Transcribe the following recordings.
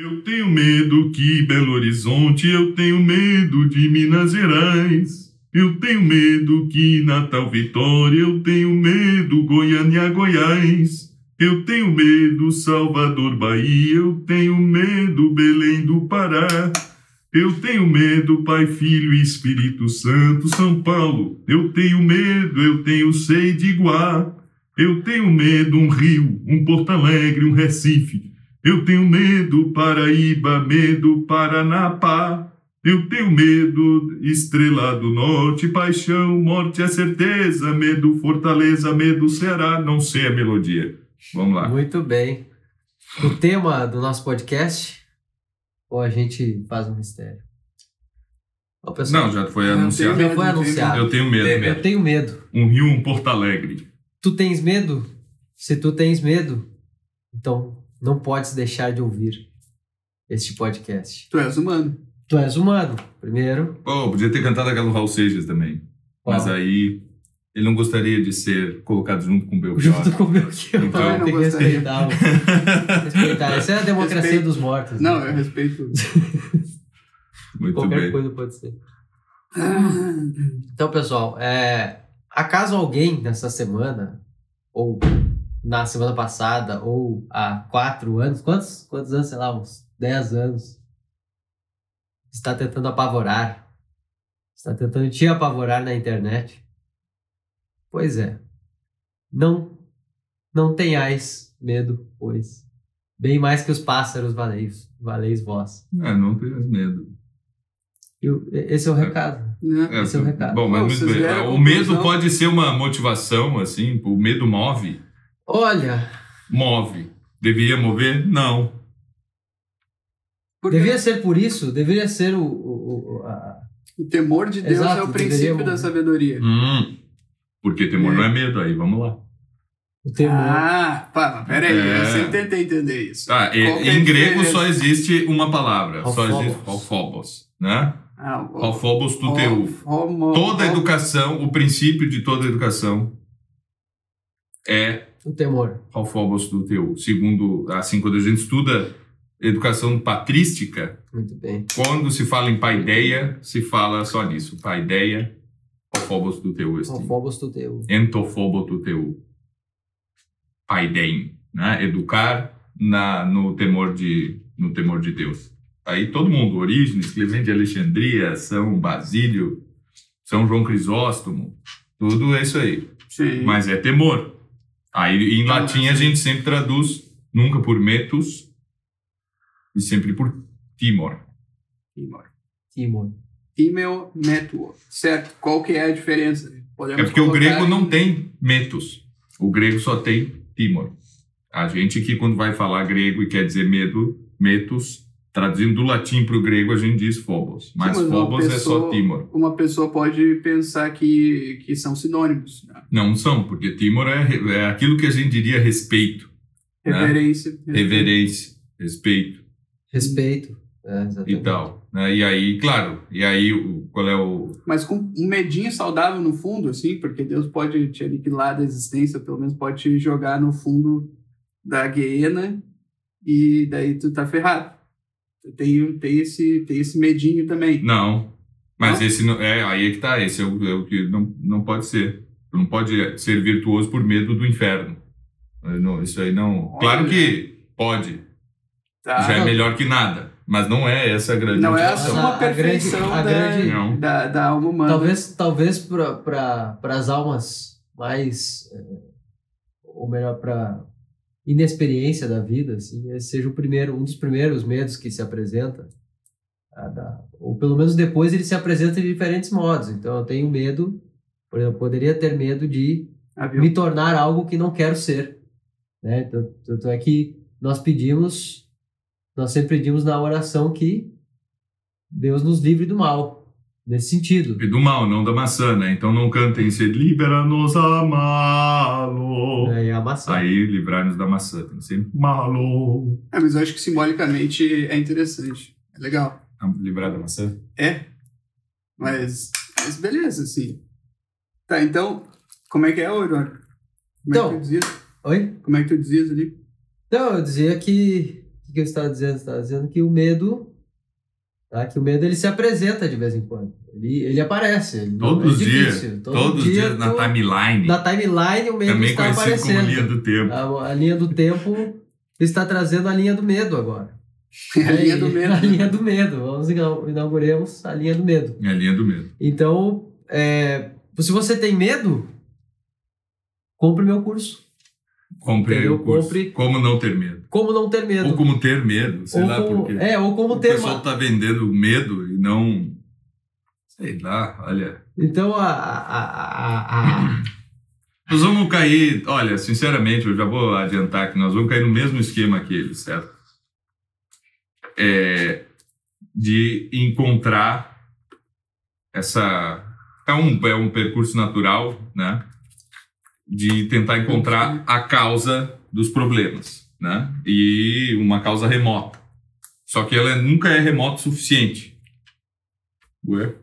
Eu tenho medo que Belo Horizonte, eu tenho medo de Minas Gerais. Eu tenho medo que Natal Vitória, eu tenho medo Goiânia Goiás. Eu tenho medo Salvador Bahia, eu tenho medo Belém do Pará. Eu tenho medo Pai, Filho e Espírito Santo, São Paulo. Eu tenho medo, eu tenho sede igual. Eu tenho medo um Rio, um Porto Alegre, um Recife. Eu tenho medo Paraíba, medo Paranapá. Eu tenho medo Estrela do Norte, paixão, morte é certeza, medo Fortaleza, medo Ceará. Não sei a melodia. Vamos lá. Muito bem. O tema do nosso podcast ou a gente faz um mistério? Ô, pessoal, Não, já foi Não, anunciado. já foi anunciado. Eu tenho medo. Eu tenho medo. Um Rio, um Porto Alegre. Tu tens medo? Se tu tens medo, então não podes deixar de ouvir este podcast. Tu és humano. Tu és humano, primeiro. Oh, podia ter cantado aquela do Raul Seixas também. Mas aí ele não gostaria de ser colocado junto com o Belchior. junto com o eu Então, eu não tem que respeitar. respeitar. Essa é a democracia Respeito. dos mortos. Não, né? eu respeito. Muito Qualquer bem. coisa pode ser. Então, pessoal, é, acaso alguém nessa semana, ou na semana passada, ou há quatro anos, quantos, quantos anos, sei lá, uns dez anos, está tentando apavorar, está tentando te apavorar na internet? Pois é. Não, não tenhais medo, pois. Bem mais que os pássaros valeis, valeis vós. É, não tenhas medo. O- Esse é o recado. Né? É, Esse é o recado. Bom, mas Não, bem. O medo pode ser uma motivação, assim, o medo move. Olha, Move. Deveria mover? Não. Porque Deveria ser por isso, deveria ser o. o, o- a- o temor de Deus Exato, é o princípio deveria- da sabedoria. Hum. Porque temor É. não é medo, aí vamos lá. o temor. Ah, pá, peraí, É. eu sempre tentei entender isso. Ah, e- é em grego só existe uma palavra. Só existe alphobos, né? Ah, o- Alphobos tu o- teu. homo- Toda educação, o princípio de toda educação é O temor. alphobos do teu. Segundo, assim, quando a gente estuda educação patrística, Muito bem. quando se fala em paideia, se fala só nisso. Paideia, alphobos do teu O esti. Phobos do teu. Entofobo do teu. Paidein, né? Educar na, no temor de no temor de Deus. Aí todo mundo, Orígenes, Clemente de Alexandria, São Basílio, São João Crisóstomo, tudo é isso aí. Sim. Mas é temor. Aí em Ah, latim a gente sempre traduz nunca por metus e sempre por timor. Timor. Timor. Timel metuo. Certo. Qual que é a diferença? Podemos É porque o grego em- não tem metus. O grego só tem timor. A gente que quando vai falar grego e quer dizer medo, metus, traduzindo do latim para o grego, a gente diz phobos. Mas Sim, mas phobos é só pessoa- timor. Uma pessoa pode pensar que, que são sinônimos. né? Não são, porque timor é, é aquilo que a gente diria respeito, Né? Reverência. reverência, respeito Respeito. É, e exatamente. tal. né? E aí, claro, e aí o- qual é o... Mas com um medinho saudável no fundo, assim, porque Deus pode te aniquilar da existência, pelo menos pode te jogar no fundo da guiena e daí tu tá ferrado. Tem, tem, esse, tem esse medinho também. Não, mas Não? esse não, é aí é que tá, esse é o, é o que não, não pode ser. Tu não pode ser virtuoso por medo do inferno. Não- isso aí não. Olha. Claro que pode, Tá? já é melhor que nada, mas não é essa a grande Não é a motivação. sua A- grande- perfeição da, grande- Não. da, da alma humana. Talvez, talvez para as almas mais. eh, Ou melhor, para inexperiência da vida, assim, esse seja o primeiro, um dos primeiros medos que se apresenta. da- ou pelo menos depois ele se apresenta de diferentes modos. Então eu tenho medo, por exemplo, eu poderia ter medo de Avião. me tornar algo que não quero ser. Né? Tanto, tanto é que nós pedimos, nós sempre pedimos na oração que Deus nos livre do mal, nesse sentido. E do mal, não da maçã, né? Então não cantem ser libera-nos a malo. É, e a maçã. Aí livrar-nos da maçã, tem sempre malo. É, mas eu acho que simbolicamente é interessante. É legal. Ah, Livrar da maçã? É. Mas, mas beleza, assim. Tá, então, como é que é, Eduardo? Como é Então. que tu dizias? Oi? Como é que tu dizias ali? Não, eu dizia que, que que eu estava dizendo? Eu estava dizendo que o medo, tá? que o medo ele se apresenta de vez em quando. Ele, ele aparece. Ele Todos os é dias. difícil. Todo Todos os dia dias na timeline. na timeline o medo também está conhecido aparecendo. como linha do tempo. A, a linha do tempo está trazendo a linha do medo agora. A linha do E- medo. A linha do medo. Vamos inau- inauguremos a linha do medo. É a linha do medo. Então, é, se você tem medo, compre meu curso. Comprei Entendeu? o curso. Compre- Como não ter medo. Como não ter medo. Ou como ter medo, sei Ou lá como- por quê. É, ou como o ter pessoal uma... tá vendendo medo e não. Sei lá, olha. Então, a, a, a, a- Nós vamos cair, olha, sinceramente, eu já vou adiantar que nós vamos cair no mesmo esquema que eles, certo? É, de encontrar essa. É um, é um percurso natural, né? De tentar encontrar a causa dos problemas, né? E uma causa remota. Só que ela nunca é remota o suficiente. Ué?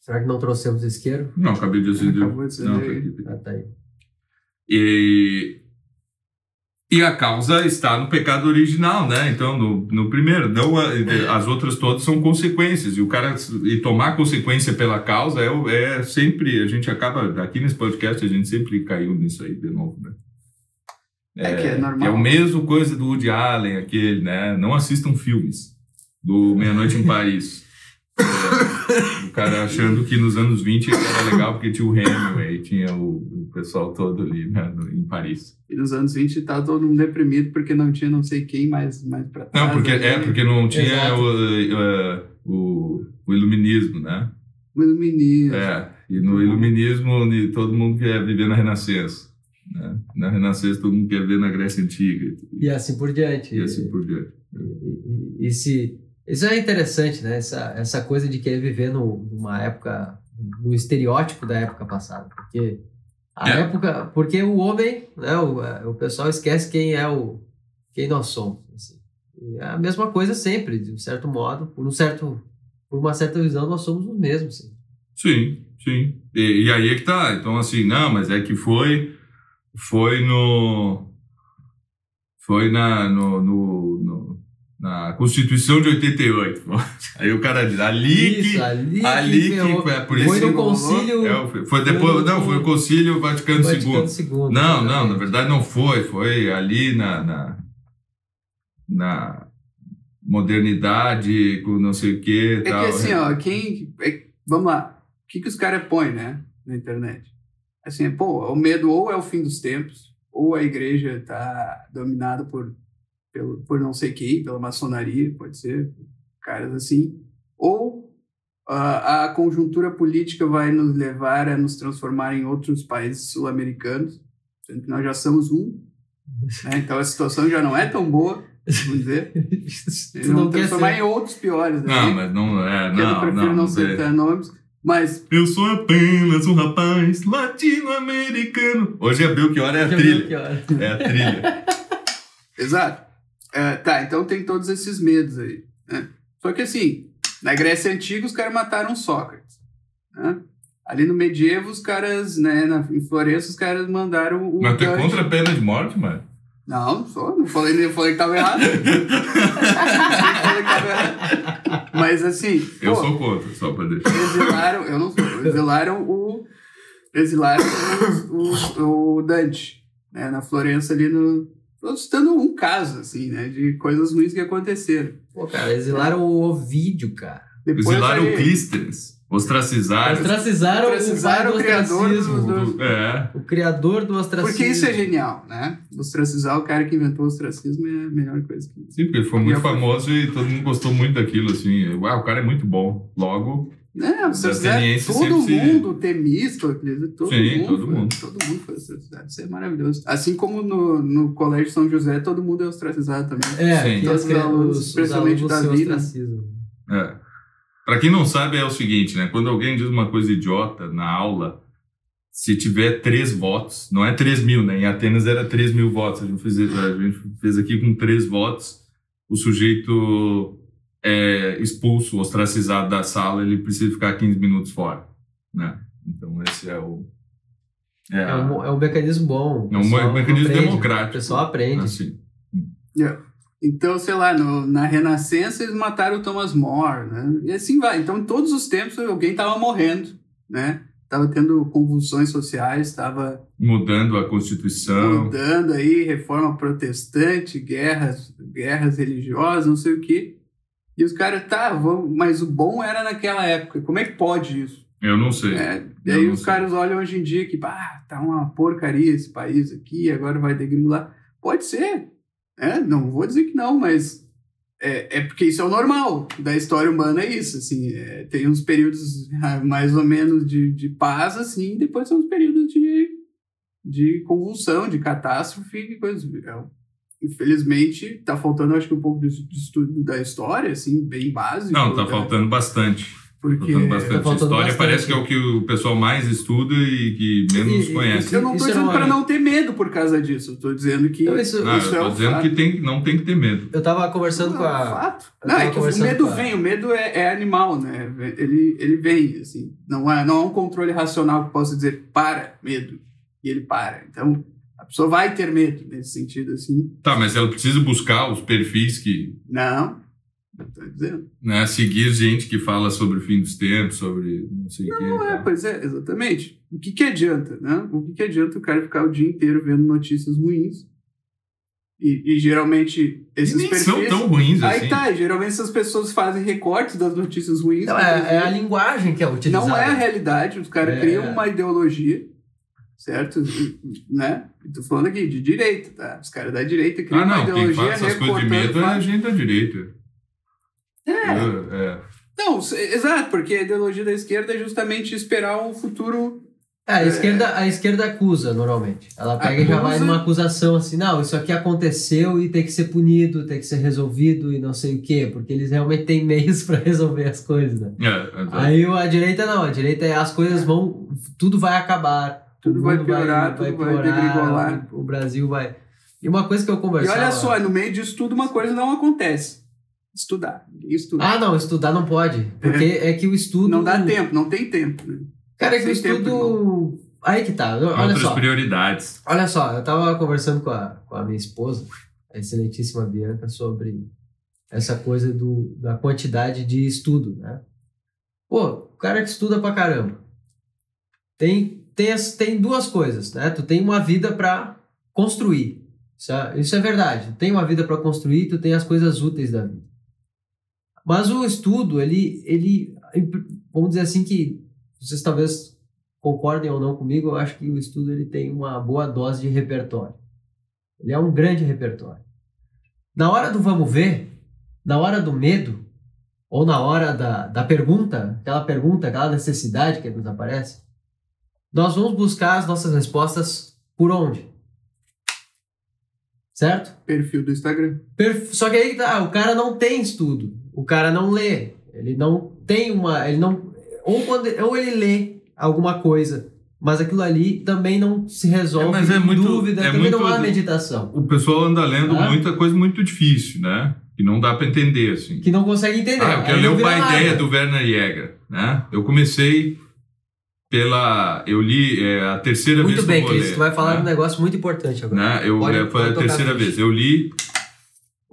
Será que não trouxemos isqueiro? Não, acabei de acender. Acabou de acender Não, tá aqui, tá aqui. Ah, tá aí. E, e a causa está no pecado original, né? Então, no, no primeiro, não as outras todas são consequências. E o cara e tomar consequência pela causa é, é sempre. A gente acaba, aqui nesse podcast, a gente sempre caiu nisso aí de novo, né? É que é normal. É o mesmo coisa do Woody Allen, aquele, né? Não assistam filmes do Meia-Noite em Paris. O cara achando que nos anos 20 era legal porque tinha o Hemingway, tinha o, o pessoal todo ali né, no- em Paris. E nos anos 20 tá todo mundo deprimido porque não tinha não sei quem mais, mais pra trás. Não, porque, ali. é, porque não tinha o, eh, o, o iluminismo, né? O iluminismo. É, e no iluminismo ni- todo mundo quer viver na Renascença. Né? Na Renascença todo mundo quer viver na Grécia Antiga E assim por diante. e assim por diante. E, e- e se, isso é interessante, né? Essa, essa coisa de querer viver no, numa época, no estereótipo da época passada. Porque a É. época. Porque o homem, né? O, o pessoal esquece quem é o. quem nós somos. assim. É a mesma coisa sempre, de um certo modo, por um certo. Por uma certa visão, nós somos os mesmos. Assim. Sim, sim. E, e aí é que tá. Então, assim, não, mas é que foi. Foi no. Foi na. No- no- na Constituição de 88. Aí o cara diz, ali Isso, que. ali, Ali que, que, é por Foi isso no concílio É, foi- depois, foi no- não, foi o Concílio Vaticano II. Vaticano II. Não, não, na verdade não foi. Foi ali na, na, na modernidade, com não sei o que. É que assim, ó, quem. é- vamos lá. O que, que os caras põem, né? Na internet? Assim, pô, o medo ou é o fim dos tempos, ou a igreja tá dominada por, pelo, por não sei quem, pela maçonaria, pode ser, caras assim. Ou ah, a conjuntura política vai nos levar a nos transformar em outros países sul-americanos, sendo que nós já somos um. né? Então a situação já não é tão boa, vamos dizer. Eles não vão transformar ser- em outros piores. Não, né? mas não é. Que eu Não, prefiro não, não, não citar nomes, mas Eu sou apenas um rapaz latino-americano. Hoje a Belchior é a ver trilha. É a trilha. Exato. É, tá, então tem todos esses medos aí. né? Só que assim, na Grécia Antiga os caras mataram Sócrates. né? Ali no medievo, os caras, né, na, em Florença, os caras mandaram o. Mas tu é contra a pena de morte, mano? Não, sou, não falei, nem falei que tava errado. não falei que tava errado. Mas assim, Eu pô, sou contra, só pra deixar. exilaram, eu não sou, exilaram o. Exilaram o, o, o Dante, né, na Florença ali no. Tô citando um caso, assim, né, de coisas ruins que aconteceram. Pô, cara, exilaram o Ovídio, cara. Depois Exilaram aí- o Clístenes. Ostracizaram. Ostracizaram, Ostracizaram o, o criador do ostracismo. do- É. O criador do ostracismo. Porque isso é genial, né? Ostracizar o cara que inventou o ostracismo é a melhor coisa que Sim, porque ele foi muito famoso e todo mundo gostou muito daquilo, assim. Ah, o cara é muito bom. Logo, Não, Os ostracizar atenienses todo sempre se- mundo, Temístocles, todo Sim, mundo. todo foi- mundo. Todo mundo foi ostracizado. Isso é maravilhoso. Assim como no, no Colégio São José, todo mundo é ostracizado também. É, Sim. que Todos os alunos, os, os principalmente alunos da vida. É. Pra quem não sabe, é o seguinte, né? Quando alguém diz uma coisa idiota na aula, se tiver três votos, não é três mil, né? Em Atenas era três mil votos. A gente fez, a gente fez aqui com três votos. O sujeito é expulso, ostracizado da sala, ele precisa ficar 15 minutos fora, né? Então esse é o... É, É um, é um mecanismo bom. É um mecanismo aprende, democrático. O pessoal aprende. assim. Então, sei lá, no- na Renascença eles mataram o Thomas More, né? E assim vai. Então, em todos os tempos alguém tava morrendo, né? Tava tendo convulsões sociais, tava Mudando a Constituição. mudando aí, reforma protestante, guerras, guerras religiosas, não sei o quê. E os caras, tá, vamos, mas o bom era naquela época. Como é que pode isso? Eu não sei. É, e aí os sei. caras olham hoje em dia que, ah, tá uma porcaria esse país aqui, agora vai degringolar. Pode ser, né? Não vou dizer que não, mas é, é porque isso é o normal da história humana, é isso, assim, é, tem uns períodos ah, mais ou menos de, de paz, assim, e depois são os períodos de, de convulsão, de catástrofe, e coisas. É, infelizmente, tá faltando, acho que um pouco de, de estudo da história, assim, bem básico. Não, tá né? faltando bastante. Porque Faltando bastante. Tá faltando História bastante. parece que é o que o pessoal mais estuda e que menos E- conhece. Eu não tô Isso dizendo não para é- não ter medo por causa disso. Eu tô dizendo que Então, isso- Não, isso eu é tô um dizendo fato. que tem, não tem que ter medo. Eu tava conversando com Não, é um a. fato. eu Não, é que o medo com a- vem, o medo é, é animal, né? Ele, ele vem, assim. Não é, não é um controle racional que possa dizer para, medo. E ele para. Então, pessoa vai ter medo nesse sentido, assim. Tá, mas ela precisa buscar os perfis que. Não, tô dizendo. Né, seguir gente que fala sobre o fim dos tempos, sobre não sei o que. Não é, pois é, exatamente. O que que adianta, né? O que que adianta o cara ficar o dia inteiro vendo notícias ruins? E, e geralmente E esses nem perfis... são tão ruins Aí assim. tá, e geralmente essas pessoas fazem recortes das notícias ruins. Não, inclusive. é, é a linguagem que é utilizada. Não é a realidade, os caras É. criam uma ideologia, certo? Né? Tô falando aqui de direita, tá? Os caras da direita criam Ah, uma não, quem ideologia faz essas coisas de recortando medo é a gente da direita. É, Eu- é. não, s- exato, porque a ideologia da esquerda é justamente esperar um futuro. É, a esquerda, a esquerda acusa normalmente. Ela pega e já vai Acusa. numa acusação assim, não, isso aqui aconteceu e tem que ser punido, tem que ser resolvido e não sei o quê, porque eles realmente têm meios pra resolver as coisas, né? É. Aí a direita não, a direita é as coisas vão, tudo vai acabar, Tudo o vai piorar, tudo vai degringolar. o, Brasil vai. E uma coisa que eu E conversava. olha só, no meio disso tudo, uma coisa não acontece: estudar. Ninguém estuda. Ah, não, estudar não pode, porque é, que o estudo não dá tempo, não tem tempo. Né? Cara, é que o Sem tempo, estudo Aí que tá, olha Outras só. prioridades. Olha só, eu tava conversando com a, com a minha esposa, a excelentíssima Bianca, sobre essa coisa do, da quantidade de estudo, né? Pô, o cara que estuda pra caramba. Tem, tem, as- tem duas coisas, né? Tu tem uma vida pra construir. Isso é, isso é verdade. Tu tem uma vida pra construir, tu tem as coisas úteis da vida. Mas o estudo, ele, ele, vamos dizer assim que vocês talvez concordem ou não comigo, eu acho que o estudo ele tem uma boa dose de repertório. Ele é um grande repertório. Na hora do vamos ver, na hora do medo, ou na hora da, da pergunta, aquela pergunta, aquela necessidade que nos aparece, nós vamos buscar as nossas respostas por onde? Certo? Perfil do Instagram. Perf- Só que aí tá, o cara não tem estudo, o cara não lê, ele não tem uma, ele não, ou quando, ou ele lê alguma coisa, mas aquilo ali também não se resolve É, mas é muito- dúvida, é também não muito- há meditação, O pessoal anda lendo Ah. muita coisa muito difícil, né? Que não dá pra entender, assim. que não consegue entender. Ah, eu Aí quero ler não uma nada. ideia do Werner Jäger, né? Eu comecei pela... Eu li é, a terceira Muito vez bem, que eu vou Cris, ler. tu vai falar né? um negócio muito importante agora. né? Eu, Pode- é, foi pode a terceira vez. Eu li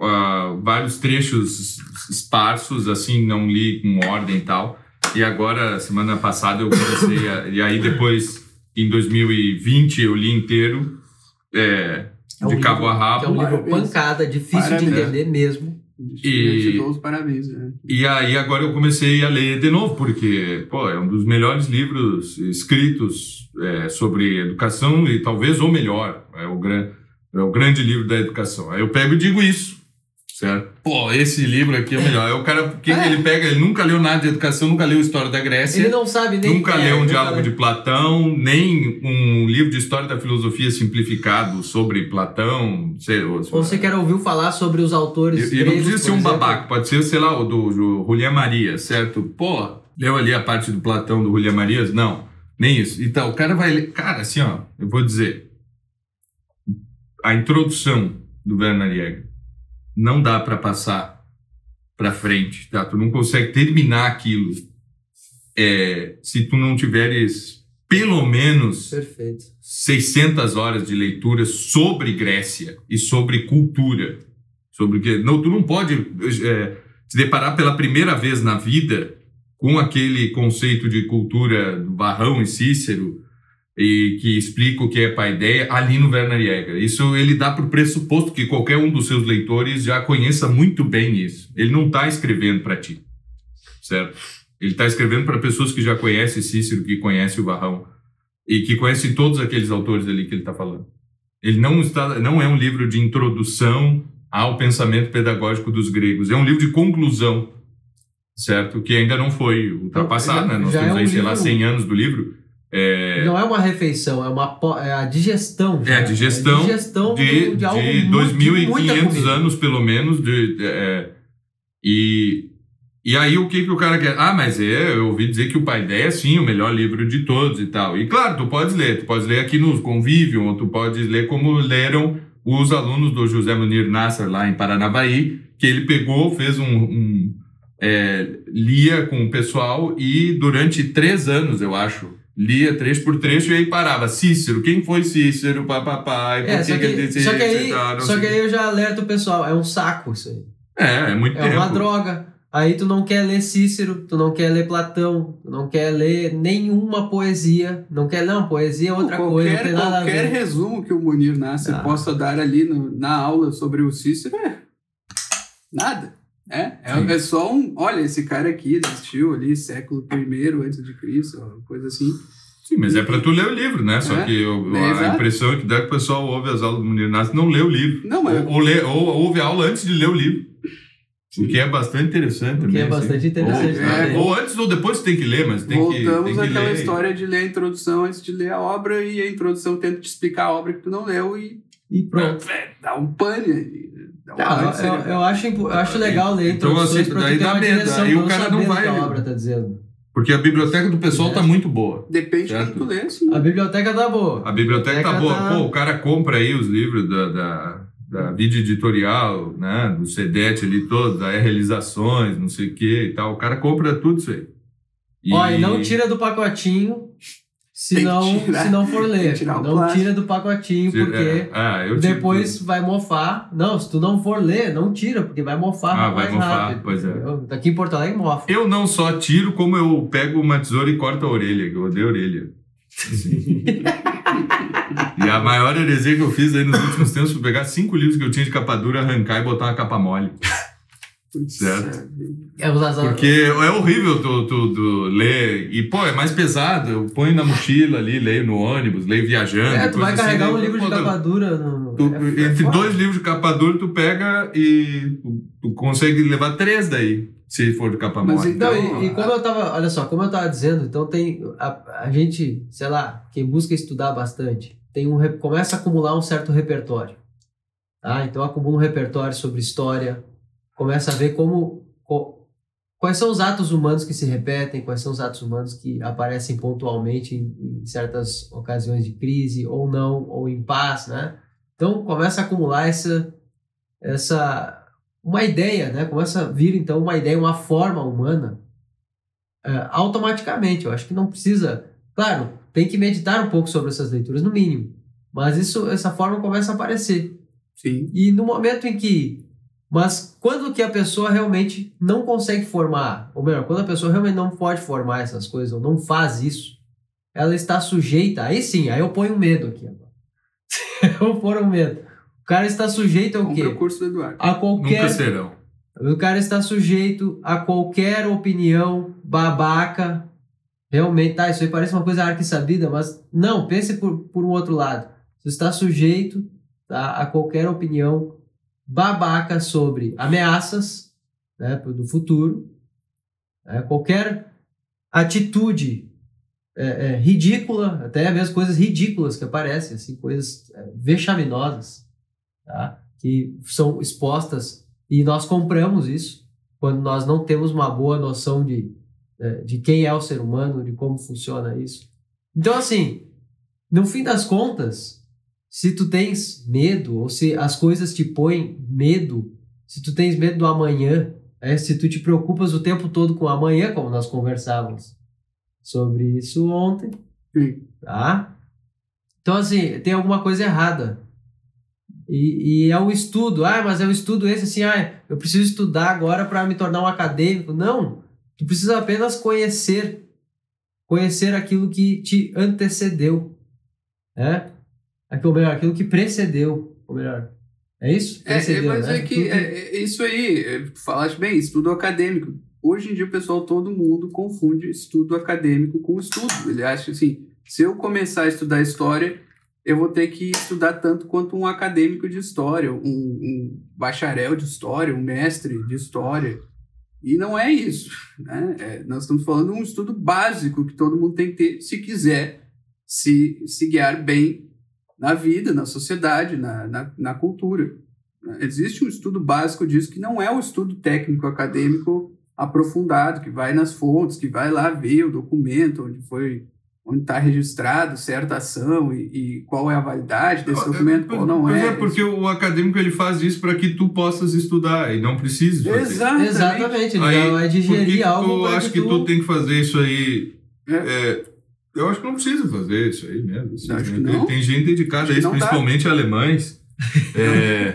ah, vários trechos esparsos, assim, não li com ordem e tal. E agora, semana passada, eu comecei a, E aí depois, em 2020, eu li inteiro, é, É um de cabo livro- a rabo. Que é um livro pancada, difícil de entender mesmo. Te dou os parabéns. Né? E aí agora eu comecei a ler de novo, porque, pô, é um dos melhores livros escritos é, sobre educação e talvez o melhor. É o, gran, é o grande livro da educação. Aí eu pego e digo isso, certo? Pô, esse livro aqui é o melhor. Aí o cara, que É. ele pega? Ele nunca leu nada de educação, nunca leu História da Grécia. Ele não sabe nem... Nunca é, leu um diálogo de Platão, nem um livro de história da filosofia simplificado sobre Platão. Sei, ou, Ou você quer ouvir falar sobre os autores e, e não precisa ser um exemplo? babaca, pode ser, sei lá, o do, do Julián Maria, certo? Pô, leu ali a parte do Platão do Julián Marias? Não, nem isso. Então, o cara vai ler. Cara, assim, ó, eu vou dizer. A introdução do Werner Jäger não dá pra passar pra frente, tá? Tu não consegue terminar aquilo é, se tu não tiveres pelo menos Perfeito. 600 horas de leitura sobre Grécia e sobre cultura. Sobre o que. Não, tu não pode é, se deparar pela primeira vez na vida com aquele conceito de cultura do Barrão e Cícero e que explica o que é paideia ali no Werner Jäger. Isso ele dá por pressuposto que qualquer um dos seus leitores já conheça muito bem isso. Ele não está escrevendo para ti, certo? Ele está escrevendo para pessoas que já conhecem Cícero, que conhecem o Barrão e que conhecem todos aqueles autores ali que ele está falando. Ele não está, não é um livro de introdução ao pensamento pedagógico dos gregos. É um livro de conclusão, certo? Que ainda não foi ultrapassado, né? Nós é temos um aí, sei lá, livro- 100 anos do livro. É, Não é uma refeição, é, uma, é a digestão. É a já. digestão É a digestão de, de algo de de muita 2.500 comida. anos, pelo menos. De, de- é, e, e aí, o que, que o cara quer? Ah, mas é, eu ouvi dizer que o Paideia é, sim, o melhor livro de todos e tal. E claro, tu podes ler. Tu podes ler aqui no Convívio, ou tu podes ler como leram os alunos do José Munir Nasser, lá em Paranavaí, que ele pegou, fez um... um, é, lia com o pessoal e durante três anos, eu acho, lia trecho por trecho e aí parava. Cícero, quem foi Cícero? Papapá, e É, por só que que, só que aí, tal, não só sei que o aí eu já alerto o pessoal, é um saco isso aí. É, é muito É tempo. uma droga. Aí tu não quer ler Cícero, tu não quer ler Platão, tu não quer ler nenhuma poesia. Não quer, não, poesia é outra coisa, não qualquer, tem nada a qualquer resumo que o Munir Nasser Ah. possa dar ali no- na aula sobre o Cícero é nada. É, é, é só um. Olha, esse cara aqui existiu ali século I antes de Cristo, uma coisa assim. Sim, mas é pra tu ler o livro, né? Só É, que eu- é a exato. impressão é que dá que o pessoal ouve as aulas do Munir Nasser e não lê o livro. Não, mas Ou, ou, lê, ou ouve a aula antes de ler o livro. O que é bastante interessante O que também. é bastante interessante Ou, também. ou antes ou depois tem que ler, mas tem que, voltamos que àquela ler. história de ler a introdução antes de ler a obra e a introdução tenta te explicar a obra que tu não leu e E pronto. é, dá um pane ali. Não, pane eu, eu, acho, eu acho legal ler Então, assim, daí ter dá medo, aí o cara não vai- a obra tá dizendo. Porque a biblioteca do pessoal É. tá muito boa. Depende de Certo. quem tu lê, assim. A biblioteca tá boa. A biblioteca tá boa. tá- Pô, o cara compra aí os livros da, da, da vídeo editorial, né? Do CEDET ali todo, da realizações, não sei o que e tal. O cara compra tudo isso aí. Ó, e não tira do pacotinho se não, tirar. se não for ler. Não plástico. tira do pacotinho, porque É, ah, depois vai mofar. Não, se tu não for ler, não tira, porque vai mofar Ah, vai mofar, rápido. pois é. entendeu? Aqui em Porto Alegre mofa. Eu não só tiro, como eu pego uma tesoura e corto a orelha, que eu odeio a orelha. e a maior heresia que eu fiz aí nos últimos tempos foi pegar cinco livros que eu tinha de capa dura, arrancar e botar uma capa mole. Certo. É Porque é horrível tu, tu, tu ler. E, pô, é mais pesado. Eu ponho na mochila ali, leio no ônibus, leio viajando. É, tu vai assim, carregar daí, um livro de capa dura no. tu- é- é entre foda. dois livros de capa dura, tu pega e tu, tu consegue levar três daí, se for de capa mole. então- Não, e, e como eu tava, olha só, como eu tava dizendo, então tem a, a gente, sei lá, quem busca estudar bastante, tem um começa a acumular um certo repertório. Tá? Então acumula um repertório sobre história, começa a ver como co- quais são os atos humanos que se repetem, quais são os atos humanos que aparecem pontualmente em, em certas ocasiões de crise ou não, ou em paz, né? Então começa a acumular essa essa uma ideia, né? Começa a vir então uma ideia, uma forma humana é, automaticamente. Eu acho que não precisa. Claro, tem que meditar um pouco sobre essas leituras, no mínimo. Mas isso, essa forma começa a aparecer. Sim. E no momento em que. Mas quando que a pessoa realmente não consegue formar, ou melhor, quando a pessoa realmente não pode formar essas coisas, ou não faz isso, ela está sujeita. Aí sim, aí eu ponho um medo aqui agora. eu pôr um medo. O cara está sujeito ao Compre quê? o curso do Eduardo. A qualquer Nunca serão. o cara está sujeito a qualquer opinião babaca. Realmente, tá, isso aí parece uma coisa arque-sabida, mas não, pense por, por um outro lado. Você está sujeito tá, a qualquer opinião babaca sobre ameaças né, do futuro, né, qualquer atitude é, é, ridícula, até mesmo coisas ridículas que aparecem, assim, coisas é, vexaminosas, tá, que são expostas e nós compramos isso quando nós não temos uma boa noção de, eh, de quem é o ser humano, de como funciona isso. Então, assim, no fim das contas, se tu tens medo, ou se as coisas te põem medo, se tu tens medo do amanhã, é, se tu te preocupas o tempo todo com o amanhã, como nós conversávamos sobre isso ontem, tá? Então, assim, tem alguma coisa errada E, e é o estudo. Ah, mas é o estudo esse assim, ah, eu preciso estudar agora para me tornar um acadêmico. Não. Tu precisa apenas conhecer. Conhecer aquilo que te antecedeu. Né? Aquilo, melhor, aquilo que precedeu. Ou melhor. É isso? É, é, Precedeu, mas né? é que é, é isso aí, é, falaste bem, estudo acadêmico. Hoje em dia o pessoal, todo mundo confunde estudo acadêmico com estudo. Ele acha assim, se eu começar a estudar história, eu vou ter que estudar tanto quanto um acadêmico de história, um, um bacharel de história, um mestre de história. E não é isso. Né? É, nós estamos falando de um estudo básico que todo mundo tem que ter se quiser se, se guiar bem na vida, na sociedade, na, na, na cultura. Existe um estudo básico disso que não é o estudo técnico acadêmico aprofundado, que vai nas fontes, que vai lá ver o documento onde foi onde está registrado certa ação e, e qual é a validade desse documento, qual não Pois é. é, porque o acadêmico ele faz isso para que tu possas estudar e não precise fazer. Exatamente. Exatamente, ele Aí, que digerir que algo tu para acha que tu tem que fazer isso aí? É. É, eu acho que não precisa fazer isso aí mesmo. assim, Acho que né? não. Tem gente dedicada a que isso, não dá. principalmente alemães, é,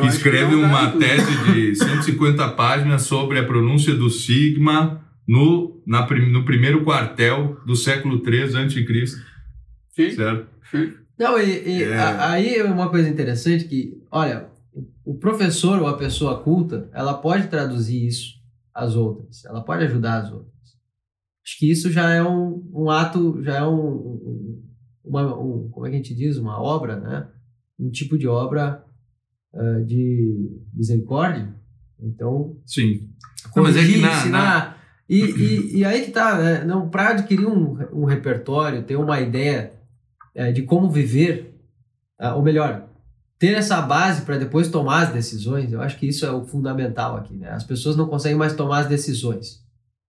que escreve dá, uma tese de 150 páginas sobre a pronúncia do sigma no, na, no primeiro quartel do século III a.C., Sim, certo? sim. Não, e, e É. a- aí é uma coisa interessante que, olha, o professor ou a pessoa culta, ela pode traduzir isso às outras, ela pode ajudar as outras. Acho que isso já é um, um ato, já é um, um- uma, um- como é que a gente diz, uma obra, né? Um tipo de obra ah, de misericórdia. Então, Sim. Não, mas é que na- ensinar. E, e, e aí que tá, né? Não, para adquirir um, um repertório, ter uma ideia é, de como viver, ah, ou melhor, ter essa base para depois tomar as decisões, eu acho que isso é o fundamental aqui, né? As pessoas não conseguem mais tomar as decisões.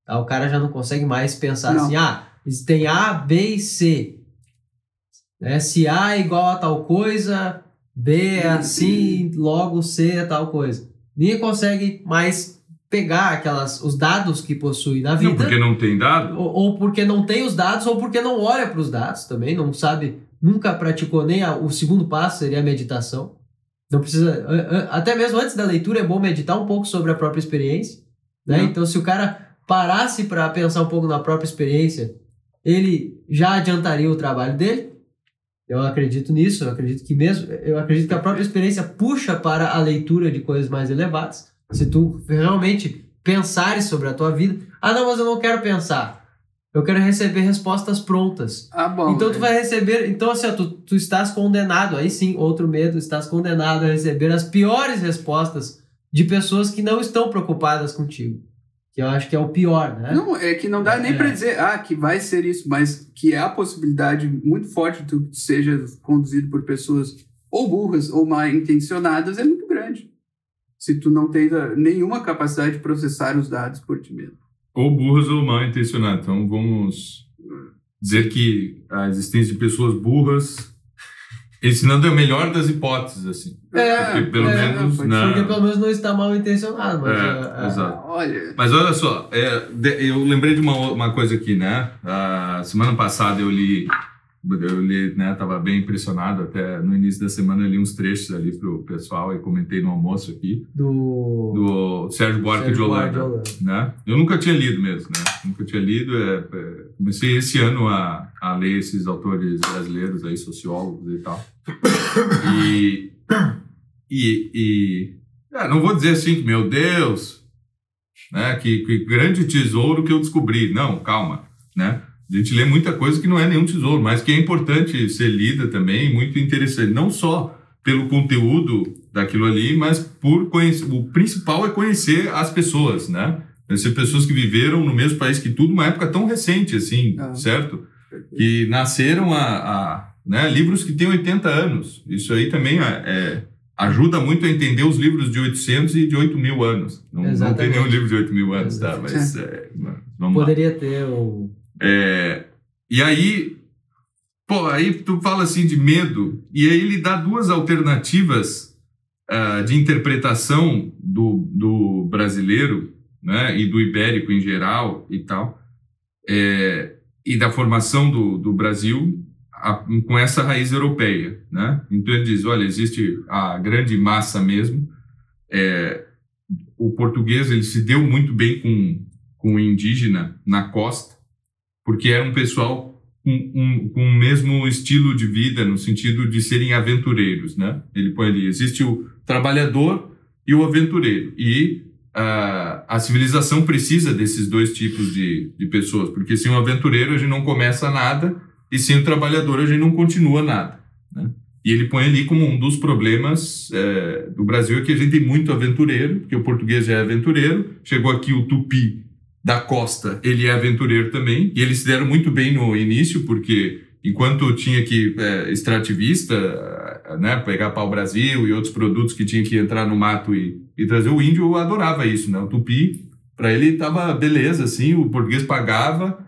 Tá? O cara já não consegue mais pensar Não. assim, ah, tem A, B e C. Né? Se A é igual a tal coisa, B é assim, logo C é tal coisa. Ninguém consegue mais pegar aquelas, os dados que possui na vida. Não, porque não tem dado. Ou, ou porque não tem os dados, ou porque não olha para os dados também, não sabe, nunca praticou nem a- o segundo passo, seria a meditação. Não precisa, até mesmo antes da leitura é bom meditar um pouco sobre a própria experiência. Né? Uhum. Então, se o cara parasse para pensar um pouco na própria experiência, ele já adiantaria o trabalho dele. Eu acredito nisso, eu acredito que mesmo, eu acredito que a própria experiência puxa para a leitura de coisas mais elevadas. Se tu realmente pensares sobre a tua vida, ah não, mas eu não quero pensar. Eu quero receber respostas prontas. Ah, bom. então tu vai receber, então assim, ó, tu, tu estás condenado, aí sim, outro medo, estás condenado a receber as piores respostas de pessoas que não estão preocupadas contigo. Que eu acho que é o pior, né? Não, é que não dá nem É. pra dizer, ah, que vai ser isso, mas que é a possibilidade muito forte de tu seja conduzido por pessoas ou burras ou mal intencionadas é muito grande. Se tu não tens a- nenhuma capacidade de processar os dados por ti mesmo. Ou burros ou mal intencionados. Então vamos dizer que a existência de pessoas burras, ensinando a melhor das hipóteses, assim. Porque pelo é, menos pode na- Porque pelo menos não está mal intencionado, mas. É, ah, ah, exato. Olha, Mas olha só, é, de- eu lembrei de uma, uma coisa aqui, né? A semana passada eu li, eu li, né? Tava bem impressionado até no início da semana eu li uns trechos ali pro pessoal e comentei no almoço aqui Do. do Sérgio Buarque de Holanda, né? Eu nunca tinha lido mesmo, né? Nunca tinha lido, é, é, comecei esse ano a, a ler esses autores brasileiros aí, sociólogos e tal. E e, e ah, não vou dizer assim que meu Deus, né? Que, que grande tesouro que eu descobri. Não, calma, né? A gente lê muita coisa que não é nenhum tesouro, mas que é importante ser lida também, muito interessante. Não só pelo conteúdo daquilo ali, mas por conhecer. O principal é conhecer as pessoas, né? Conhecer pessoas que viveram no mesmo país que tudo, uma época tão recente, assim, Ah. certo? Que nasceram a, a né, livros que têm 80 anos. Isso aí também é, é- ajuda muito a entender os livros de 800 e de 8 mil anos. Não, não tem nenhum livro de 8 mil anos, tá? Exatamente. Mas é, vamos lá. Poderia ter o. É, e aí, pô, aí tu fala assim de medo, e aí ele dá duas alternativas ah, de interpretação do, do brasileiro, né, e do ibérico em geral e tal, é, e da formação do, do Brasil a, com essa raiz europeia, né? Então ele diz, olha, existe a grande massa mesmo. É, o português ele se deu muito bem com, com o indígena na costa, porque era um pessoal com, um, o mesmo estilo de vida, no sentido de serem aventureiros, né? Ele põe ali, existe o trabalhador e o aventureiro. E a, a civilização precisa desses dois tipos de, de pessoas, porque sem o aventureiro a gente não começa nada e sem o trabalhador a gente não continua nada. Né? E ele põe ali como um dos problemas é, do Brasil é que a gente tem muito aventureiro, porque o português já é aventureiro, chegou aqui o tupi da costa, ele é aventureiro também, e eles se deram muito bem no início, porque enquanto tinha que é, extrativista, né, pegar pau Brasil e outros produtos que tinha que entrar no mato e, e trazer o índio, adorava isso, né? O tupi, para ele tava beleza, assim, o português pagava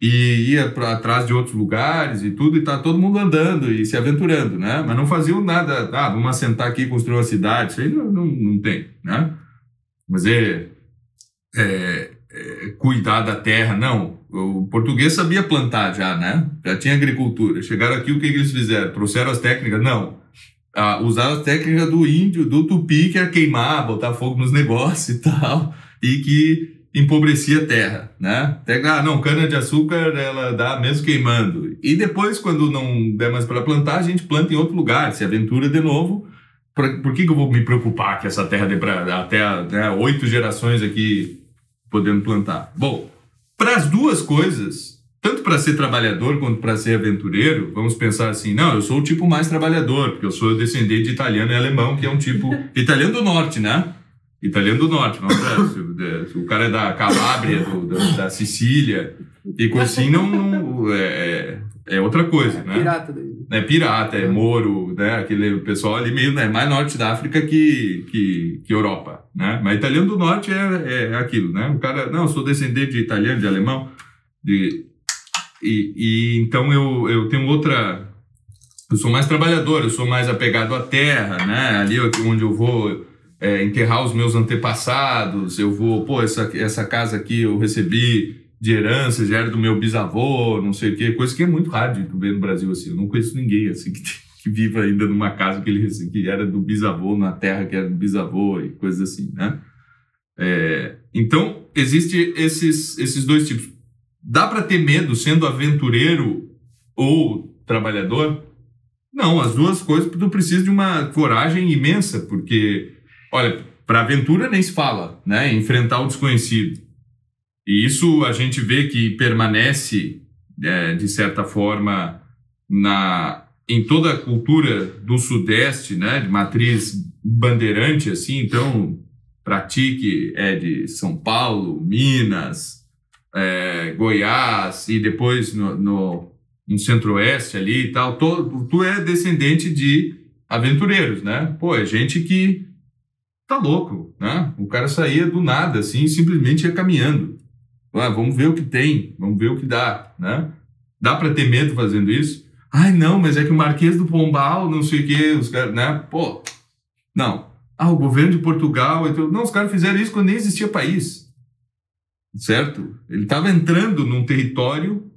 e ia para trás de outros lugares e tudo, e tá todo mundo andando e se aventurando, né? Mas não faziam nada, ah, vamos assentar aqui e construir uma cidade, isso aí não, não, não tem, né? Mas é, é, cuidar da terra, não. O português sabia plantar já, né? Já tinha agricultura. Chegaram aqui, o que, que eles fizeram? Trouxeram as técnicas? Não. Ah, usaram as técnicas do índio, do tupi, que era queimar, botar fogo nos negócios e tal, e que empobrecia a terra, né? Até, ah, não, cana-de-açúcar ela dá mesmo queimando. E depois, quando não der mais para plantar, a gente planta em outro lugar, se aventura de novo. Por, por que, que eu vou me preocupar que essa terra dê para até né, oito gerações aqui podendo plantar? Bom, para as duas coisas, tanto para ser trabalhador quanto para ser aventureiro, vamos pensar assim: não, eu sou o tipo mais trabalhador, porque eu sou descendente de italiano e alemão, que é um tipo. italiano do norte, né? Italiano do norte, não é? Se o cara é da Calábria, do, da, da, Sicília, e coisa assim, não, não é, é, é outra coisa, né? Pirata daí. É pirata, é moro, né? Aquele pessoal ali meio né, mais norte da África que, que, que Europa, né? Mas italiano do norte é, é aquilo, né? O cara, não, eu sou descendente de italiano, de alemão, de, e, e então eu, eu tenho outra. Eu sou mais trabalhador, eu sou mais apegado à terra, né? Ali onde eu vou é, enterrar os meus antepassados, eu vou, pô, essa, essa casa aqui eu recebi de herança, já era do meu bisavô, não sei o quê, coisa que é muito raro de ver no Brasil assim. Eu não conheço ninguém assim que, que viva ainda numa casa que ele que era do bisavô, na terra que era do bisavô e coisas assim, né? É, então, existe esses, esses dois tipos. Dá para ter medo sendo aventureiro ou trabalhador? Não, as duas coisas tu precisa de uma coragem imensa, porque, olha, para aventura nem se fala, né? Enfrentar o desconhecido. E isso a gente vê que permanece, é, de certa forma, na, em toda a cultura do Sudeste, né? De matriz bandeirante, assim. Então, pratique é de São Paulo, Minas, é, Goiás e depois no, no, no centro-oeste ali e tal, tu, tu é descendente de aventureiros, né? Pô, é gente que tá louco, né? O cara saía do nada, assim, simplesmente ia caminhando. Ah, vamos ver o que tem, vamos ver o que dá, né? Dá para ter medo fazendo isso? Ai, não, mas é que o Marquês do Pombal, não sei o quê, os caras, né? Pô, não. Ah, o governo de Portugal, então, não, os caras fizeram isso quando nem existia país certo? Ele estava entrando num território,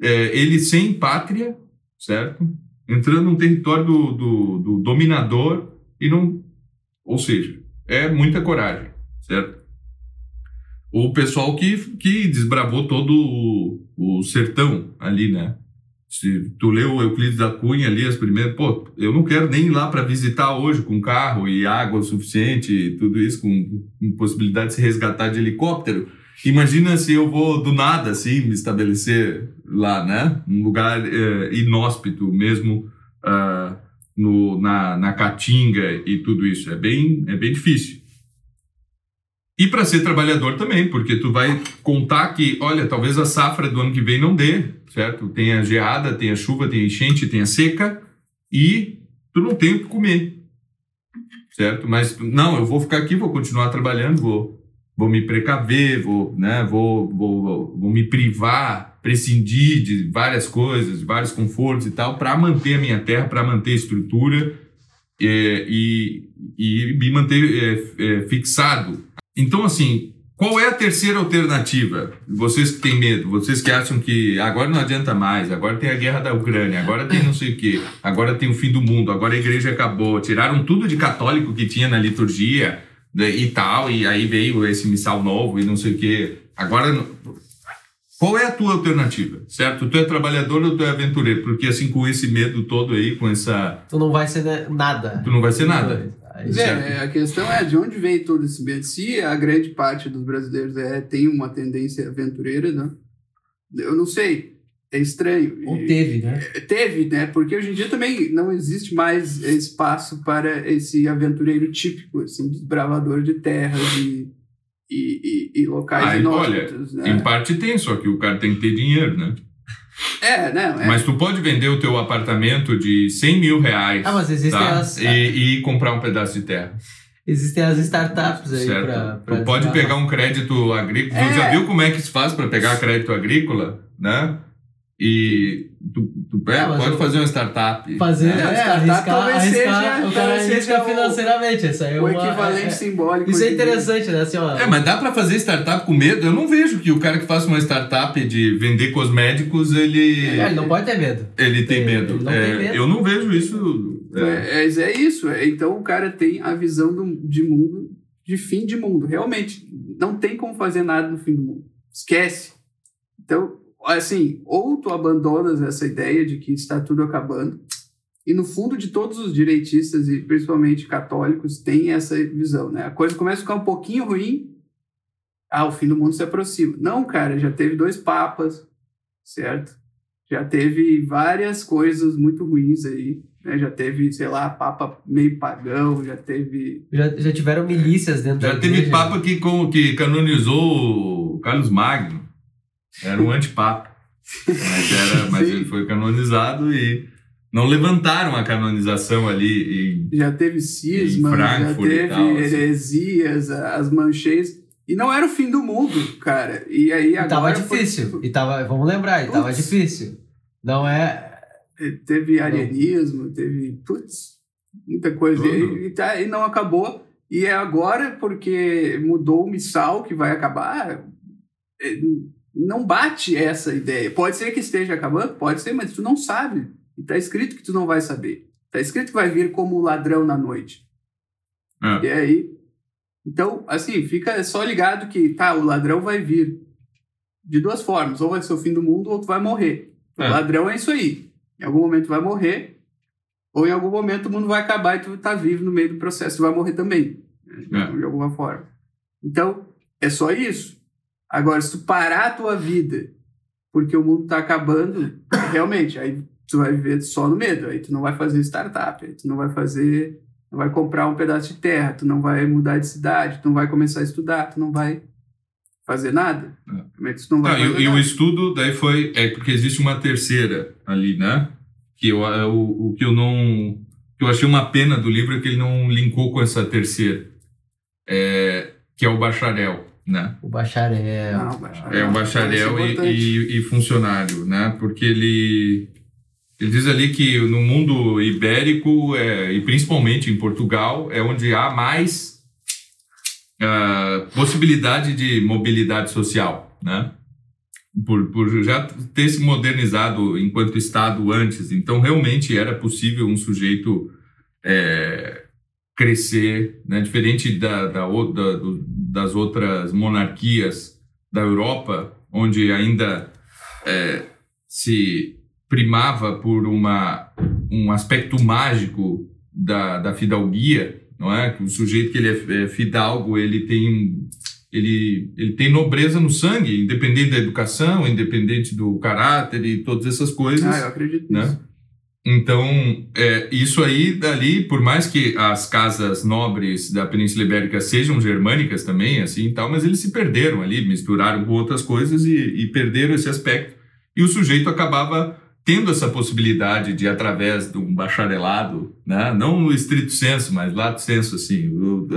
é, ele sem pátria, certo? Entrando num território do, do, do, dominador e não. Ou seja, é muita coragem, certo? O pessoal que, que desbravou todo o, o sertão ali, né? Se tu leu o Euclides da Cunha ali, as primeiras, pô, eu não quero nem ir lá para visitar hoje com carro e água suficiente e tudo isso, com, com, possibilidade de se resgatar de helicóptero. Imagina se eu vou do nada, assim, me estabelecer lá, né? Um lugar é, inóspito mesmo, uh, no, na, na Caatinga e tudo isso. É bem, é bem difícil. E para ser trabalhador também, porque tu vai contar que, olha, talvez a safra do ano que vem não dê, certo? Tem a geada, tem a chuva, tem a enchente, tem a seca e tu não tem o que comer, certo? Mas não, eu vou ficar aqui, vou continuar trabalhando, vou, vou me precaver, vou, né, vou, vou, vou me privar, prescindir de várias coisas, de vários confortos e tal, para manter a minha terra, para manter a estrutura é, e, e me manter é, é, fixado. Então, assim, qual é a terceira alternativa? Vocês que têm medo, vocês que acham que agora não adianta mais, agora tem a guerra da Ucrânia, agora tem não sei o quê, agora tem o fim do mundo, agora a igreja acabou, tiraram tudo de católico que tinha na liturgia né, e tal, e aí veio esse missal novo e não sei o quê. Agora, qual é a tua alternativa, certo? Tu é trabalhador ou tu é aventureiro? Porque assim, com esse medo todo aí, com essa... Tu não vai ser nada. Tu não vai ser nada. Aí. É, a questão é de onde veio todo esse medo. Se a grande parte dos brasileiros é, tem uma tendência aventureira, né? eu não sei. É estranho. Ou teve, né? é, Teve, né? Porque hoje em dia também não existe mais espaço para esse aventureiro típico, assim, desbravador de terras e, e, e, e locais Ah, inóspitos, Em né? parte tem, só que o cara tem que ter dinheiro, né? É, não, é. Mas tu pode vender o teu apartamento de 100 mil reais Ah, mas existem tá? as- e, e comprar um pedaço de terra. Existem as startups aí pra tu pode pegar um crédito agrícola. É. Tu já viu como é que se faz para pegar crédito agrícola, né? E tu, tu mas pode fazer uma startup. Fazer, É, é, startup arriscar, talvez arriscar, seja- o cara arrisca financeiramente, isso aí é o uma- equivalente é- simbólico. Isso é interessante, né? Assim, ó, É, mas dá para fazer startup com medo? Eu não vejo que o cara que faça uma startup de vender cosméticos, ele, É, ele não pode ter medo. ele tem Ele medo. não É, tem medo. Eu não vejo isso. é. É, é, é isso. é, Então o cara tem a visão de mundo, de fim de mundo. Realmente, não tem como fazer nada no fim do mundo. Esquece. Então, assim, ou tu abandonas essa ideia de que está tudo acabando, e no fundo de todos os direitistas, e principalmente católicos, tem essa visão, né? A coisa começa a ficar um pouquinho ruim, ah, o fim do mundo se aproxima. Não, cara, já teve dois papas, certo? Já teve várias coisas muito ruins aí, né? Já teve, sei lá, papa meio pagão, já teve... Já, já tiveram milícias dentro Já da teve igreja. papa que, com, que canonizou o Carlos Magno. Era um antipapa. Mas, era, mas ele foi canonizado e não levantaram a canonização ali. E, Já teve cisma, já Frankfurt teve tal, assim. heresias, as manchês. E não era o fim do mundo, cara. E aí E tava agora foi- difícil. E tava, vamos lembrar, e tava Putz. difícil. Não é. Teve alienismo, teve. Putz, muita coisa. E, e tá, e não acabou. E é agora porque mudou o missal que vai acabar. é, Não bate essa ideia. Pode ser que esteja acabando, pode ser, mas tu não sabe. E tá escrito que tu não vai saber. Tá escrito que vai vir como ladrão na noite. É. E aí. Então, assim, fica só ligado que, tá, o ladrão vai vir. De duas formas. Ou vai ser o fim do mundo, ou tu vai morrer. O É. ladrão é isso aí. Em algum momento vai morrer, ou em algum momento o mundo vai acabar e tu tá vivo no meio do processo, tu vai morrer também. né, É. De alguma forma. Então, é só isso. Agora, se tu parar a tua vida porque o mundo tá acabando, realmente, aí tu vai viver só no medo. Aí tu não vai fazer startup, aí tu não vai fazer. Não vai comprar um pedaço de terra, tu não vai mudar de cidade, tu não vai começar a estudar, tu não vai fazer nada. É. Realmente tu não vai Tá, e, e o estudo daí foi. É porque existe uma terceira ali, né? Que eu, é o, o que eu não. que eu achei uma pena do livro é que ele não linkou com essa terceira. É, que é o bacharel, né? O bacharel. Não, bacharel. É um Isso bacharel é e, e- e funcionário, né? Porque ele, ele diz ali que no mundo ibérico, é, e principalmente em Portugal, é onde há mais ah, possibilidade de mobilidade social, né? Por, por já ter se modernizado enquanto Estado antes. Então, realmente era possível um sujeito é, crescer, né? diferente da, da, o- da- do- das outras monarquias da Europa, onde ainda é, se primava por uma, um aspecto mágico da, da fidalguia, não é? Que o sujeito que ele é, é fidalgo, ele tem ele, ele tem nobreza no sangue, independente da educação, independente do caráter e todas essas coisas. Ah, eu acredito né? Então, é, isso aí, dali, por mais que as casas nobres da Península Ibérica sejam germânicas também, assim tal, mas eles se perderam ali, misturaram com outras coisas e, e perderam esse aspecto. E o sujeito acabava tendo essa possibilidade de, através de um bacharelado, né, não no estrito senso, mas lato senso, assim,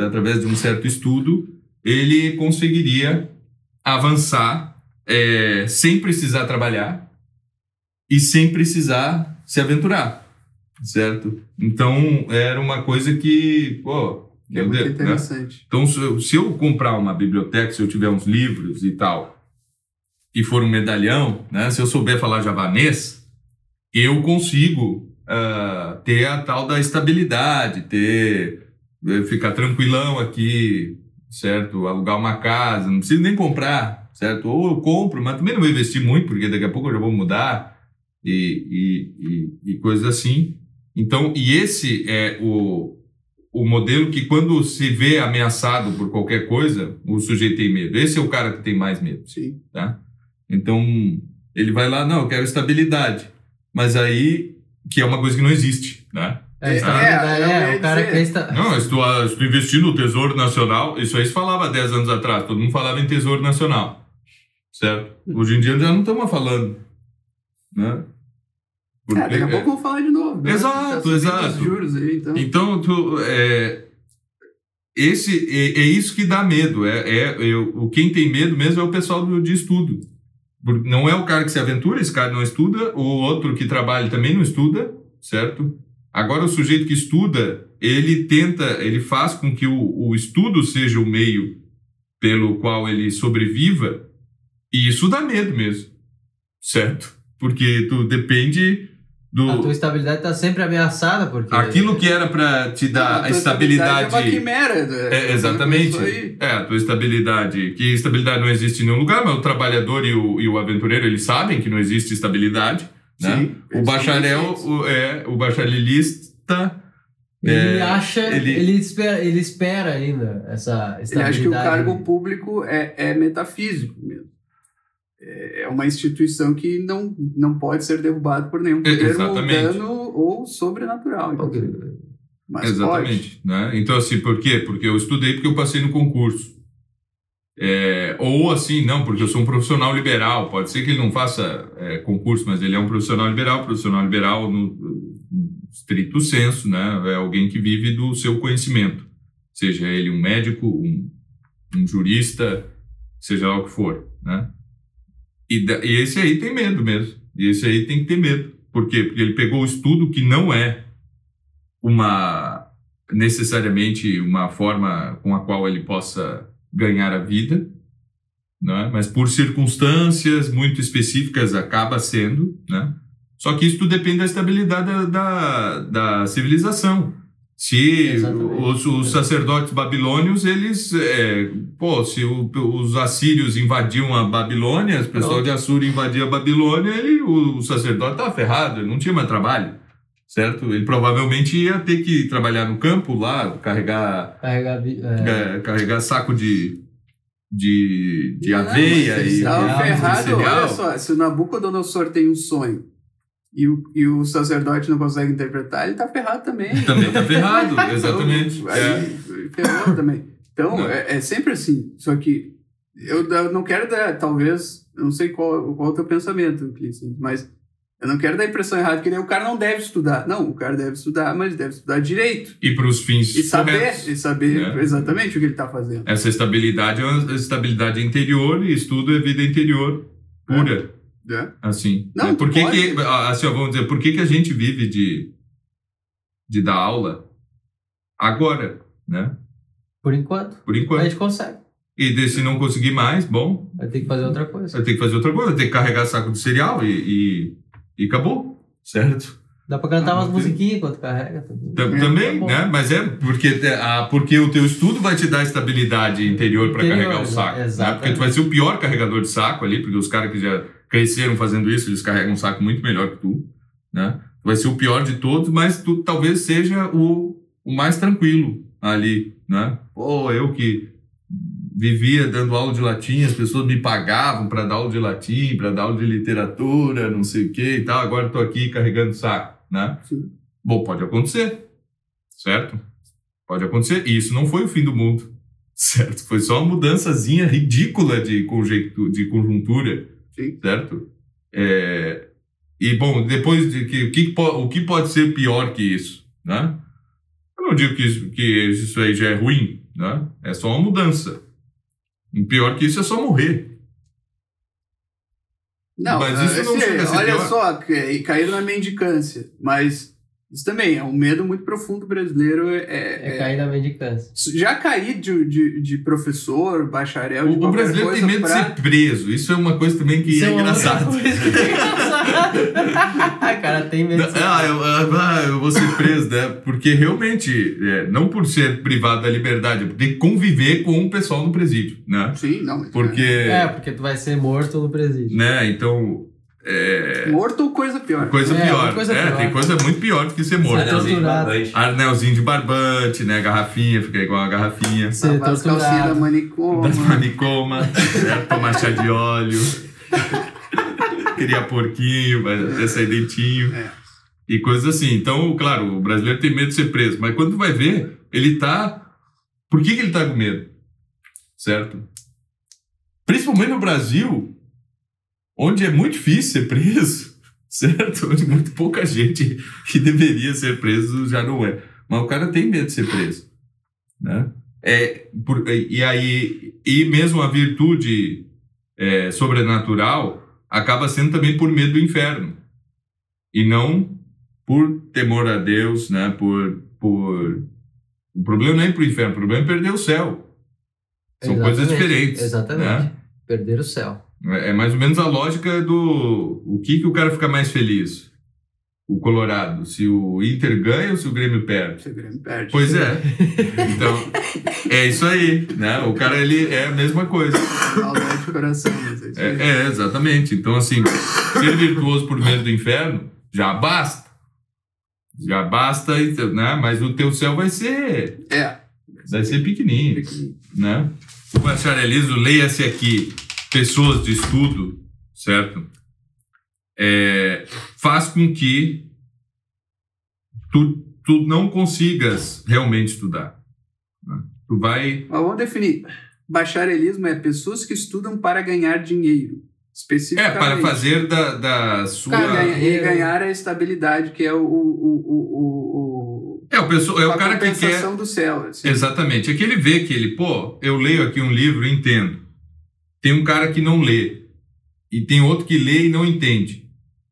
através de um certo estudo, ele conseguiria avançar é, sem precisar trabalhar e sem precisar se aventurar, certo? Então era uma coisa que, pô, é muito? Né? interessante. Então, se eu, se eu comprar uma biblioteca, se eu tiver uns livros e tal, e for um medalhão, né? Se eu souber falar javanês, eu consigo ah, ter a tal da estabilidade, ter eh, ficar tranquilão aqui, certo? Alugar uma casa, não preciso nem comprar, certo? Ou eu compro, mas também não vou investir muito, porque daqui a pouco eu já vou mudar e, e, e, e coisas assim. Então, e esse é o, o modelo que quando se vê ameaçado por qualquer coisa, o sujeito tem medo. Esse é o cara que tem mais medo, Sim. tá? Então, ele vai lá, não, eu quero estabilidade. Mas aí, que é uma coisa que não existe, né? É, É, estabilidade, é, eu é, o cara que está... Não, se tu investir no Tesouro Nacional, isso aí se falava 10 anos atrás, todo mundo falava em Tesouro Nacional, certo? Hoje em dia já não estamos falando, né? Porque, É, daqui a pouco vamos falar de novo. né? Exato, Tá exato. Os juros aí, então. Então, tu, é, esse, é, é isso que dá medo. É, é, eu, o quem tem medo mesmo é o pessoal do, de estudo. Não é o cara que se aventura, esse cara não estuda, o outro que trabalha também não estuda, certo? Agora, o sujeito que estuda, ele tenta, ele faz com que o, o estudo seja o meio pelo qual ele sobreviva, e isso dá medo mesmo, certo? Porque tu depende do. A tua estabilidade está sempre ameaçada, porque... Aquilo que era para te Não, dar a tua estabilidade. É uma quimera. né? É, exatamente. É, a tua estabilidade. Que estabilidade não existe em nenhum lugar, mas o trabalhador e o, e o aventureiro, eles sabem que não existe estabilidade. Né? Sim, o bacharel, o, é, o bacharelista. Ele é, acha, ele- ele... espera, ele espera ainda essa estabilidade. Ele acha que o cargo público é, é metafísico mesmo. É é uma instituição que não, não pode ser derrubada por nenhum poder Exatamente. mundano ou sobrenatural. Inclusive. Mas Exatamente. Né? Então, assim, por quê? Porque eu estudei porque eu passei no concurso. É, ou assim, não, porque eu sou um profissional liberal. Pode ser que ele não faça é, concurso, mas ele é um profissional liberal. Profissional liberal, no, no estrito senso, né? é alguém que vive do seu conhecimento. Seja ele um médico, um, um jurista, seja lá o que for. Né? E, e esse aí tem medo mesmo. E esse aí tem que ter medo. Por quê? Porque ele pegou o estudo que não é uma necessariamente uma forma com a qual ele possa ganhar a vida, né? mas por circunstâncias muito específicas acaba sendo, né? Só que isso tudo depende da estabilidade da, da, da civilização. Se os, os sacerdotes babilônios, eles, é, pô, se o- os assírios invadiam a Babilônia, o pessoal Pronto. de Assur invadia a Babilônia, ele, o, o sacerdote estava ferrado, ele não tinha mais trabalho certo? Ele provavelmente ia ter que trabalhar no campo lá, carregar, Carregar, é, é, carregar saco de, de, de Não, aveia mas e ele Tava cereal, ferrado, cereal. olha só, se o Nabucodonosor tem um sonho e o, e o sacerdote não consegue interpretar, ele tá ferrado também. Também tá ferrado, exatamente. Então, É. aí, ferrou também. Então, é, é sempre assim. Só que eu da- não quero dar, talvez, eu não sei qual, qual é o teu pensamento, Clício, mas eu não quero dar a impressão errada que o cara não deve estudar. Não, o cara deve estudar, mas deve estudar direito. E para os fins E saber, corretos. e saber né? exatamente o que ele tá fazendo. Essa estabilidade é uma estabilidade interior e estudo é vida interior pura, né? assim. Não, né? Por que que, assim, ó, vamos dizer, por que que a gente vive de, de dar aula agora, né? por enquanto, Por a enquanto. gente consegue. E de- se não conseguir mais, bom, Vai ter que fazer outra coisa. Vai ter que fazer outra coisa, vai ter que carregar saco de cereal e, e, e acabou, certo? Dá pra cantar Ah, umas musiquinhas enquanto carrega. também. Tam- É, Também, tá né? Mas é porque, a, porque o teu estudo vai te dar estabilidade interior para carregar o exa- saco. Né? exatamente. Porque tu vai ser o pior carregador de saco ali, porque os caras que já cresceram fazendo isso, eles carregam um saco muito melhor que tu, né? Vai ser o pior de todos, mas tu talvez seja o, o mais tranquilo ali, né? Pô, eu que vivia dando aula de latim, as pessoas me pagavam para dar aula de latim, para dar aula de literatura, não sei o que e tal, agora estou aqui carregando saco, né? Sim. Bom, pode acontecer, certo? Pode acontecer. E isso não foi o fim do mundo, certo? Foi só uma mudançazinha ridícula de, conjectu- de conjuntura, Sim. certo? É, E, bom, depois de que, o, que, o que pode ser pior que isso, né? Eu não digo que isso, que isso aí já é ruim, né? É só uma mudança. E pior que isso é só morrer. Não, Mas isso não esse- ser olha pior. só, que- caíram na mendicância, mas Isso também é um medo muito profundo brasileiro. É, É é- cair na mendicância. já cair de, de, de professor, bacharel, de O, o qualquer brasileiro coisa tem medo pra- de ser preso. Isso é uma coisa também que Isso é, uma outra engraçado. coisa que é engraçado. cara, tem medo de ser Ah, eu, ah, eu vou ser preso, né? Porque realmente, é, não por ser privado da liberdade, é por ter que conviver com o pessoal no presídio, né? Sim, não. Porque, É, porque tu vai ser morto no presídio. né, então, é Morto ou coisa pior. coisa É, pior. coisa é, pior. tem coisa muito pior do que ser morto. Anelzinho de barbante. Anelzinho de barbante, né? Garrafinha, fica igual a garrafinha. Ser as calcinhas da manicoma. Das manicoma, né? tomar chá de óleo. Criar porquinho, vai até sair dentinho. É. E coisas assim. Então, claro, o brasileiro tem medo de ser preso. Mas quando vai ver, ele tá. Por que, que ele tá com medo? Certo? Principalmente no Brasil, onde é muito difícil ser preso, certo? Onde muito pouca gente que deveria ser preso já não é. Mas o cara tem medo de ser preso, né? É, por- e aí, e mesmo a virtude é, sobrenatural acaba sendo também por medo do inferno e não por temor a Deus, né? Por, por o problema não é ir pro inferno, o problema é perder o céu. São coisas Exatamente, diferentes. Exatamente. né? Perder o céu. É é mais ou menos a lógica do o que que o cara fica mais feliz. O Colorado, se o Inter ganha ou se o Grêmio perde. O Grêmio perde. Pois é. Então, é isso aí, né? O cara ele é a mesma coisa. De coração, mas é. É, é, exatamente. Então, assim, ser virtuoso por medo do inferno já basta. Já basta, né? Mas o teu céu vai ser, É. vai ser pequenininho, né? O bacharelismo, leia-se aqui, pessoas de estudo, certo? É, faz com que tu, tu não consigas realmente estudar. né? Tu vai Mas vamos definir. Bacharelismo é pessoas que estudam para ganhar dinheiro. É, Especificamente. para fazer da, da sua. Ganha- e ganhar a estabilidade, que é o, o, o, o, o, É, o, pessoa, é o a cara que quer. compensação do céu. Assim. Exatamente. É que ele vê que ele, pô, eu leio aqui um livro e entendo. Tem um cara que não lê. E tem outro que lê e não entende.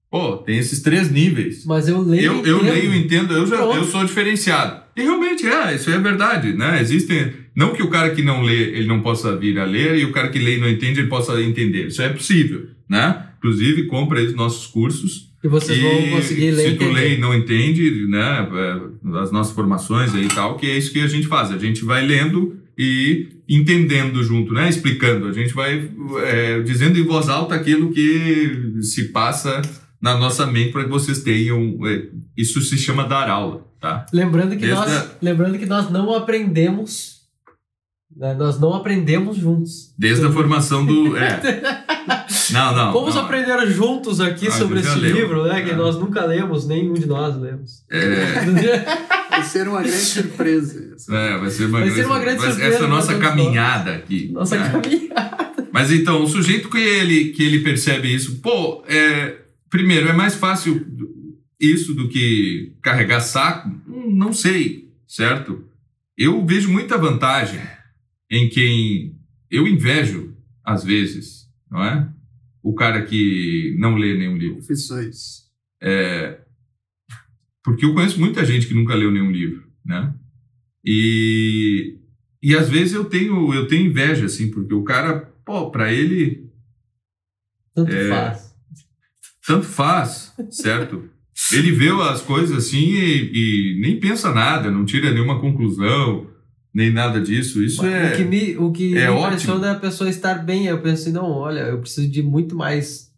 Pô, tem esses três níveis. Mas eu leio. Eu, eu entendo. leio e entendo, eu, já, eu sou diferenciado. E realmente é, isso é verdade, né? Existem. Não que o cara que não lê, ele não possa vir a ler, e o cara que lê e não entende, ele possa entender. Isso é possível, né? Inclusive, compra aí os nossos cursos. E vocês vão E conseguir ler se tu lê e não entende, né, é, as nossas formações aí e tal, que é isso que a gente faz. A gente vai lendo e entendendo junto, né, explicando. A gente vai é, dizendo em voz alta aquilo que se passa na nossa mente para que vocês tenham. é, isso se chama dar aula, tá? Lembrando que, nós, a- lembrando que nós não aprendemos. Né, Nós não aprendemos juntos. Desde a formação do. É. Não, não. Vamos não. aprender juntos aqui Ah, sobre esse leu. livro, né? Que É. nós nunca lemos, nenhum de nós lemos. É, Vai ser uma grande surpresa. é, vai ser uma Vai grande, ser uma grande vai- surpresa Essa é a nossa caminhada aqui. Nossa né? caminhada. Mas então, o sujeito que ele, que ele percebe isso, pô, é, primeiro, é mais fácil isso do que carregar saco? Não sei, certo? Eu vejo muita vantagem em quem eu invejo, às vezes, não é? O cara que não lê nenhum livro. Confissões. Porque eu conheço muita gente que nunca leu nenhum livro, né? E, e às vezes eu tenho, eu tenho inveja, assim, porque o cara, pô, pra ele Tanto É. faz. tanto faz, certo? Ele vê as coisas assim e, e nem pensa nada, não tira nenhuma conclusão, nem nada disso. Isso O é. que me, o que é me impressiona é a pessoa estar bem. Eu penso assim, não, olha, eu preciso de muito mais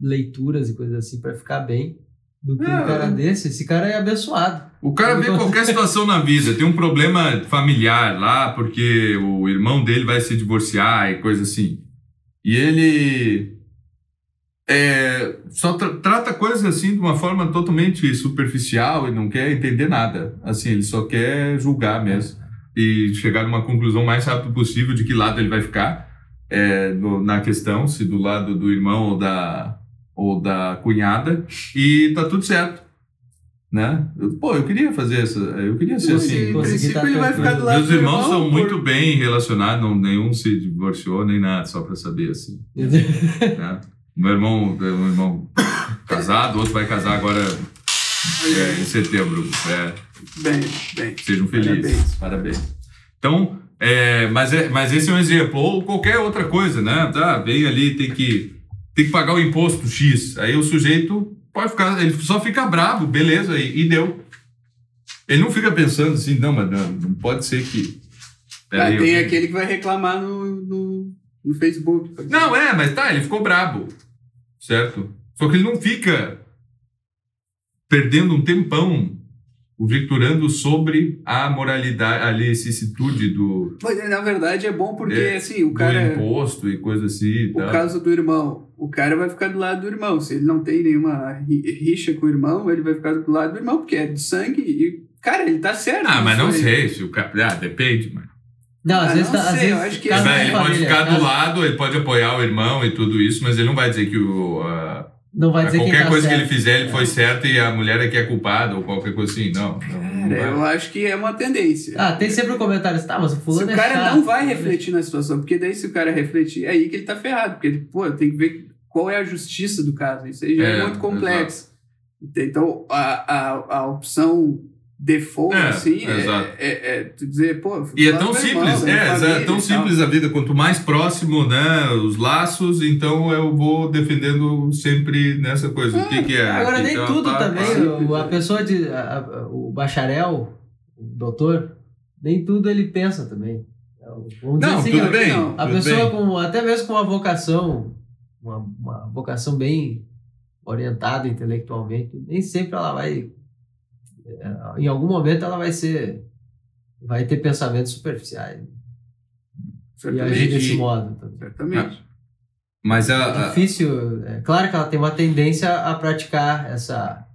leituras e coisas assim pra ficar bem do que É, um cara desse. Esse cara é abençoado. O cara vê qualquer situação na vida, tem um problema familiar lá, porque o irmão dele vai se divorciar e coisa assim. E ele é, só tra- trata coisas assim de uma forma totalmente superficial e não quer entender nada. Assim, ele só quer julgar mesmo e chegar numa conclusão mais rápido possível de que lado ele vai ficar é, no- na questão, se do lado do irmão ou da, ou da cunhada, e tá tudo certo né? Eu- pô, eu queria fazer essa, eu queria ser assim. consegui princípio, tá ele vai ficar do lado Meus irmãos irmão são por- muito bem relacionados, não, nenhum se divorciou nem nada, só pra saber assim. Né? Meu irmão, meu irmão casado, outro vai casar agora é, em setembro. É, Bem, bem. sejam felizes. Parabéns. Então, é, mas, é, mas esse é um exemplo. Ou qualquer outra coisa, né? Tá, vem ali, tem que, tem que pagar o imposto X. Aí o sujeito pode ficar, ele só fica bravo, beleza, e, e deu. Ele não fica pensando assim, não, mas não, não pode ser que. Ah, tem eu- aquele que vai reclamar no, no, no Facebook. Não, é, mas tá, ele ficou brabo. Certo? Só que ele não fica perdendo um tempão conjecturando sobre a moralidade, a licitude do, Mas, na verdade é bom porque, É, assim, o do cara. imposto e coisa assim. O tal. caso do irmão. O cara vai ficar do lado do irmão. Se ele não tem nenhuma ri- rixa com o irmão, ele vai ficar do lado do irmão, porque é de sangue e. Cara, ele tá certo. Ah, mas não aí. sei se o cara. Ah, depende, mano. Não, às Ah, vezes, não tá- às sei, vezes acho que esse de Ele Mas pode família, ficar do lado, ele pode apoiar o irmão e tudo isso, mas ele não vai dizer que o, a- Não vai dizer qualquer tá coisa que certo. ele fizer ele foi certo e a mulher é que é culpada ou qualquer coisa assim. Não. não, Cara, eu acho que é uma tendência. Ah, tem sempre um comentário assim, tá, mas o Se fulano o é cara chato. não vai refletir na situação, porque daí se o cara refletir, é aí que ele tá ferrado. Porque, ele, pô, tem que ver qual é a justiça do caso. Isso aí já é, É, muito complexo. Então, a, a, a opção default, É, assim, é, é, é tu dizer, pô... E é tão simples, irmão, minha é, família é tão simples a vida. Quanto mais próximo, né, os laços, então eu vou defendendo sempre nessa coisa. o que, que é? Agora, nem uma tudo pá, também, pá. o- a pessoa de. a- a- o bacharel, o doutor, nem tudo ele pensa também. Vamos Não, assim, tudo a- bem. não. A tudo pessoa bem. com, até mesmo com uma vocação, uma, uma vocação bem orientada intelectualmente, nem sempre ela vai, em algum momento ela vai ser, vai ter pensamentos superficiais e agir Certamente. desse modo. também. Certamente. Mas É a, a- difícil, é claro que ela tem uma tendência a praticar essa,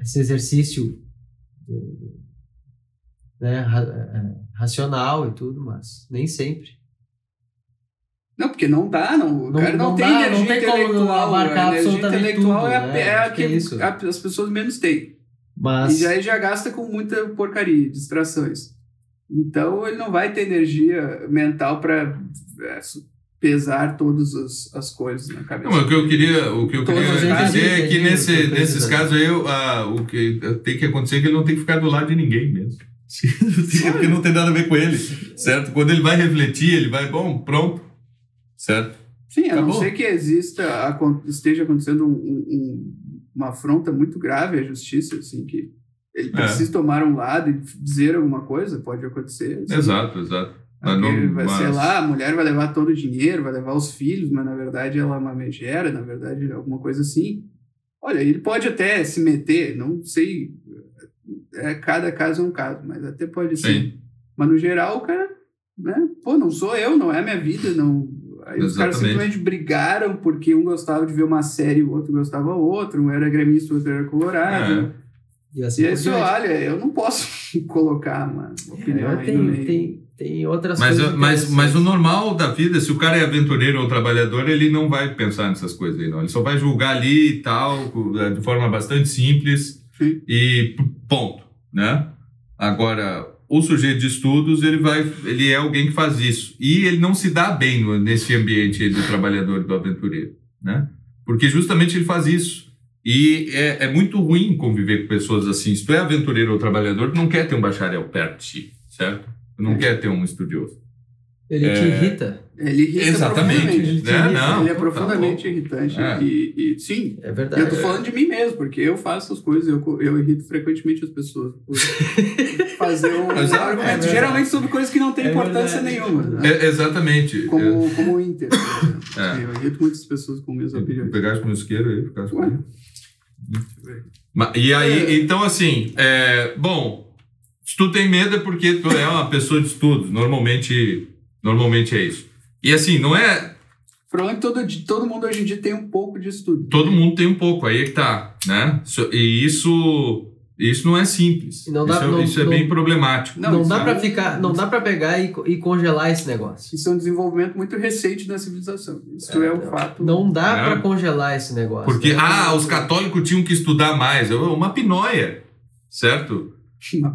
esse exercício né, eh, racional e tudo, mas nem sempre. Não, porque não dá, não. O Não- cara não, não tem dá, energia não tem como intelectual. abarcar a energia absolutamente intelectual tudo, é, a, né? é a que que é isso. a- as pessoas menos têm. Mas E aí já gasta com muita porcaria, distrações. Então ele não vai ter energia mental para pesar todas as, as coisas na cabeça. Não, mas o que eu queria, o que eu Todos queria dizer é que nesse, nesses casos aí, eu, ah, o que tem que acontecer é que ele não tem que ficar do lado de ninguém mesmo. Porque não tem nada a ver com ele, certo? Quando ele vai refletir, ele vai, bom, pronto, certo? Sim, a não Acabou. ser que exista, esteja acontecendo um- um- uma afronta muito grave à justiça, assim, que ele É. precisa tomar um lado e dizer alguma coisa, pode acontecer. assim. Exato, exato. Mas Porque não- vai, mas- sei lá, a mulher vai levar todo o dinheiro, vai levar os filhos, mas na verdade ela é uma megera, na verdade alguma coisa assim. Olha, ele pode até se meter, não sei, é, cada caso é um caso, mas até pode ser. Sim. Mas no geral, o cara, né? Pô, não sou eu, não é a minha vida, não. Aí os caras Exatamente. simplesmente brigaram porque um gostava de ver uma série e o outro gostava outro, um era gremista, o outro era colorado. e assim E aí, olha, eu não posso colocar uma opinião É, tem, tem, tem outras Mas, coisas. mas, mas o normal da vida, se o cara é aventureiro ou trabalhador, ele não vai pensar nessas coisas aí, não. Ele só vai julgar ali e tal, de forma bastante simples Sim. e ponto, né? Agora, o sujeito de estudos, ele vai, ele é alguém que faz isso. E ele não se dá bem nesse ambiente do trabalhador e do aventureiro, né? Porque justamente ele faz isso. E é, é muito ruim conviver com pessoas assim. Se tu é aventureiro ou trabalhador, tu não quer ter um bacharel perto de ti, certo? Tu não É. quer ter um estudioso. Ele te é- irrita. Ele irrita Exatamente. Ele te Né? irrita. Não, ele é tá profundamente louco. irritante. É. E, e, sim, É eu verdade. tô falando de mim mesmo, porque eu faço as coisas, eu, eu irrito frequentemente as pessoas. Por fazer um Mas é- argumento, é geralmente sobre coisas que não têm É importância verdade. nenhuma. né? É, exatamente. Como, como o Inter. por exemplo. É. Eu irrito muitas pessoas com minhas opiniões. pegaste meu isqueiro aí, com Ma- E aí, então assim, é, bom, se tu tem medo é porque tu é uma pessoa de estudos, normalmente, normalmente é isso. E assim, não é, O problema é que todo, todo mundo hoje em dia tem um pouco de estudo. todo mundo tem um pouco, aí é que tá, né? E isso, isso não é simples, não dá- isso, é, não- isso é não- bem problemático. Não, Não, dá é pra um- ficar, não dá para pegar e, e congelar esse negócio. Isso é um desenvolvimento muito recente da civilização. Isso é, um fato. Não dá É. pra congelar esse negócio. Porque, né? ah, os católicos tinham que estudar mais, é uma pinóia, certo?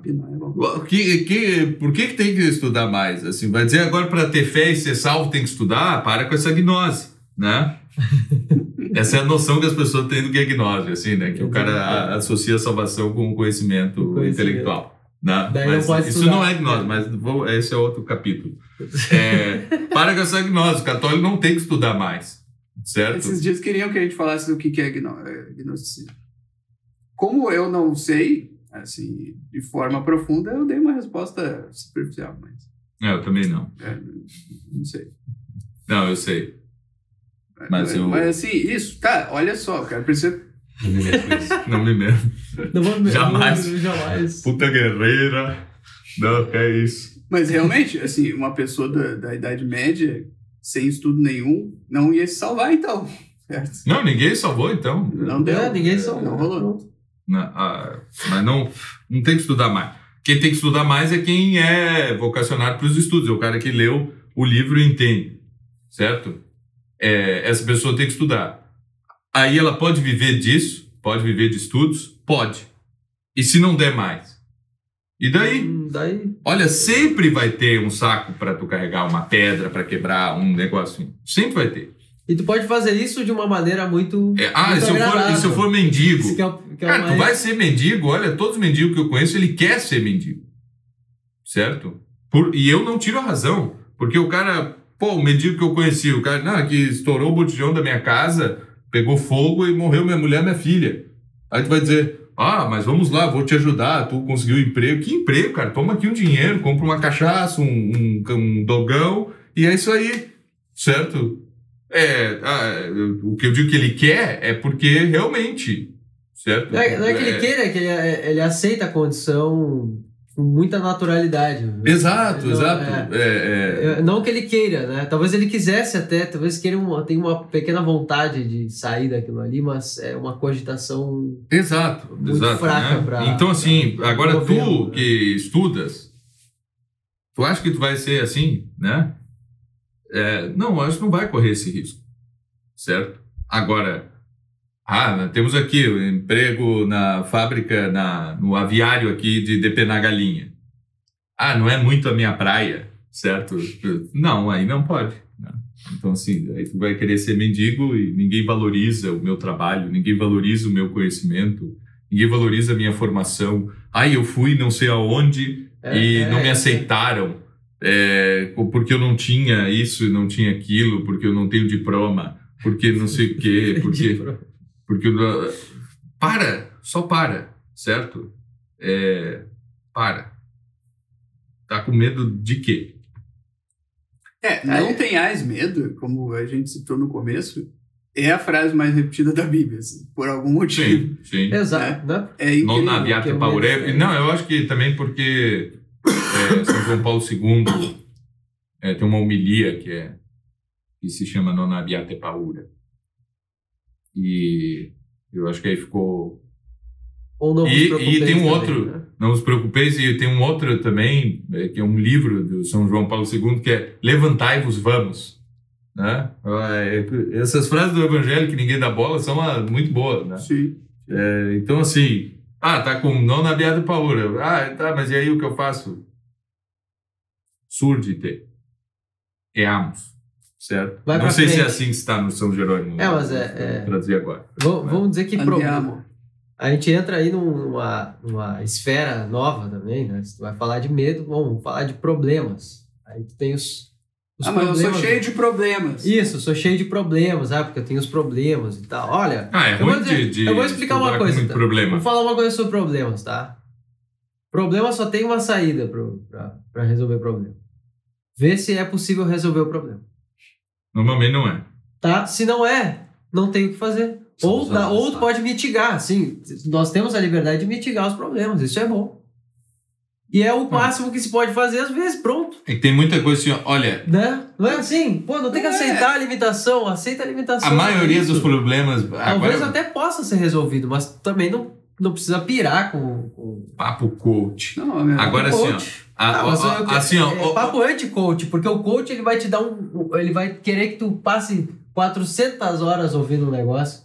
Pinóia, é Que, que, por que, que tem que estudar mais? Assim, vai dizer agora para ter fé e ser salvo tem que estudar? Para com essa gnose, né? Essa é a noção que as pessoas têm do que é gnose, assim, né? Que o cara a- associa a salvação com o conhecimento, conhecimento. intelectual. Né? Não Mas pode isso não é gnose, mas vou- esse é outro capítulo. É, para com essa gnose, o católico não tem que estudar mais, certo? Esses dias queriam que a gente falasse do que que é gno- é, gnosticismo. Como eu não sei, assim, de forma profunda, eu dei uma resposta superficial, mas É, eu também não. é, não sei. Não, eu sei. Mas eu- Mas assim, isso, tá, olha só, cara, precisa. Não me meto. Não me meto. Não vou, Jamais. não- jamais. Puta guerreira. Não, é isso. Mas realmente, assim, uma pessoa da, da Idade Média, sem estudo nenhum, não ia se salvar, então. Certo? Não, ninguém salvou, então. Não deu. É, ninguém só. Não rolou. Na- ah, mas não, não tem que estudar mais. Quem tem que estudar mais é quem é vocacionado para os estudos, é o cara que leu o livro e entende, certo? É, essa pessoa tem que estudar. Aí ela pode viver disso, pode viver de estudos, pode. E se não der mais? E daí? Hum, Daí. Olha, sempre vai ter um saco para tu carregar uma pedra para quebrar um negócio. Sempre vai ter. E tu pode fazer isso de uma maneira muito. É, ah, muito e se, eu for, se eu for mendigo? Que é que é Cara, tu mais- vai ser mendigo, olha, todos os mendigos que eu conheço, ele quer ser mendigo. Certo? Por- e eu não tiro a razão. Porque o cara, pô, o mendigo que eu conheci, o cara, não, que estourou o botijão da minha casa, pegou fogo e morreu minha mulher minha filha. Aí tu vai dizer, ah, mas vamos lá, vou te ajudar, tu conseguiu um emprego. Que emprego, cara? Toma aqui um dinheiro, compra uma cachaça, um, um, um dogão, e é isso aí. Certo? É, ah, o que eu digo que ele quer é porque realmente. Certo? Não é, não é que ele queira, é que ele, ele aceita a condição com muita naturalidade. Exato, Não, exato. é. É, é, É, Não que ele queira, né? Talvez ele quisesse até, talvez queira uma, tenha uma pequena vontade de sair daquilo ali, mas é uma cogitação. exato, muito exato. fraca né? pra- então, assim, pra agora governo, tu né? que estudas, tu acha que tu vai ser assim, né? É, não, acho que não vai correr esse risco, certo? Agora, ah, temos aqui o emprego na fábrica, na, no aviário aqui de depenar galinha. Ah, não é muito a minha praia, certo? Não, aí não pode. né? Então, assim, aí tu vai querer ser mendigo e ninguém valoriza o meu trabalho, ninguém valoriza o meu conhecimento, ninguém valoriza a minha formação. Ai, eu fui não sei aonde É, e é, não me é. aceitaram é, porque eu não tinha isso e não tinha aquilo, porque eu não tenho diploma, porque não sei o quê, porque... Porque eu- para, só para, certo? É, para. Tá com medo de quê? É, não tenhais medo, como a gente citou no começo, é a frase mais repetida da Bíblia, assim, por algum motivo. Sim, sim. Exato, né? É incrível. É aviate o paure. medo, é. Não, eu acho que também porque é, São João Paulo II é, tem uma homilia que, é, que se chama Non aviate paura. E eu acho que aí ficou Ou não E- e tem um também, outro- né? Não os preocupeis, e tem um outro também, é, que é um livro do São João Paulo II, que é Levantai-vos, vamos. Né? É, Essas frases do Evangelho que ninguém dá bola são ah, muito boas. Né? Sim. É, então, assim, ah, tá com não na biada paura. Ah, tá, mas e aí o que eu faço? Surdite. Eamos. Certo? Vai não sei se é frente. assim que está no São Jerônimo. É, mas é- Vou é- Traduzir agora. Vamos, vamos dizer que pro- Andiamo. a gente entra aí numa, numa esfera nova também, né? Se tu vai falar de medo, bom, vamos falar de problemas. Aí tu tem os, os Ah, mas eu problemas. sou cheio de problemas. Isso, sou cheio de problemas, ah, porque eu tenho os problemas e tal. Olha, Ah, é Eu vou ruim dizer- de, de eu vou explicar uma coisa, tá? problema. vou falar uma coisa sobre problemas, tá? Problema só tem uma saída pra resolver problema. Ver se é possível resolver o problema. Normalmente não é. Tá? Se não é, não tem o que fazer. São Ou, dá, ou tu avançados. pode mitigar, assim. Nós temos a liberdade de mitigar os problemas, isso é bom. E é o máximo que se pode fazer às vezes, pronto. É que tem muita coisa assim, olha, Né? Não é assim? Pô, não tem que É. aceitar a limitação, aceita a limitação. a maioria é dos problemas. Talvez Agora, até possa ser resolvido, mas também não, não precisa pirar com. com... papo coach. Não, meu, Agora assim, a- Ah, assim, ó. é ó, papo anti-coach, porque o coach ele vai te dar um. Ele vai querer que tu passe 400 horas ouvindo um negócio,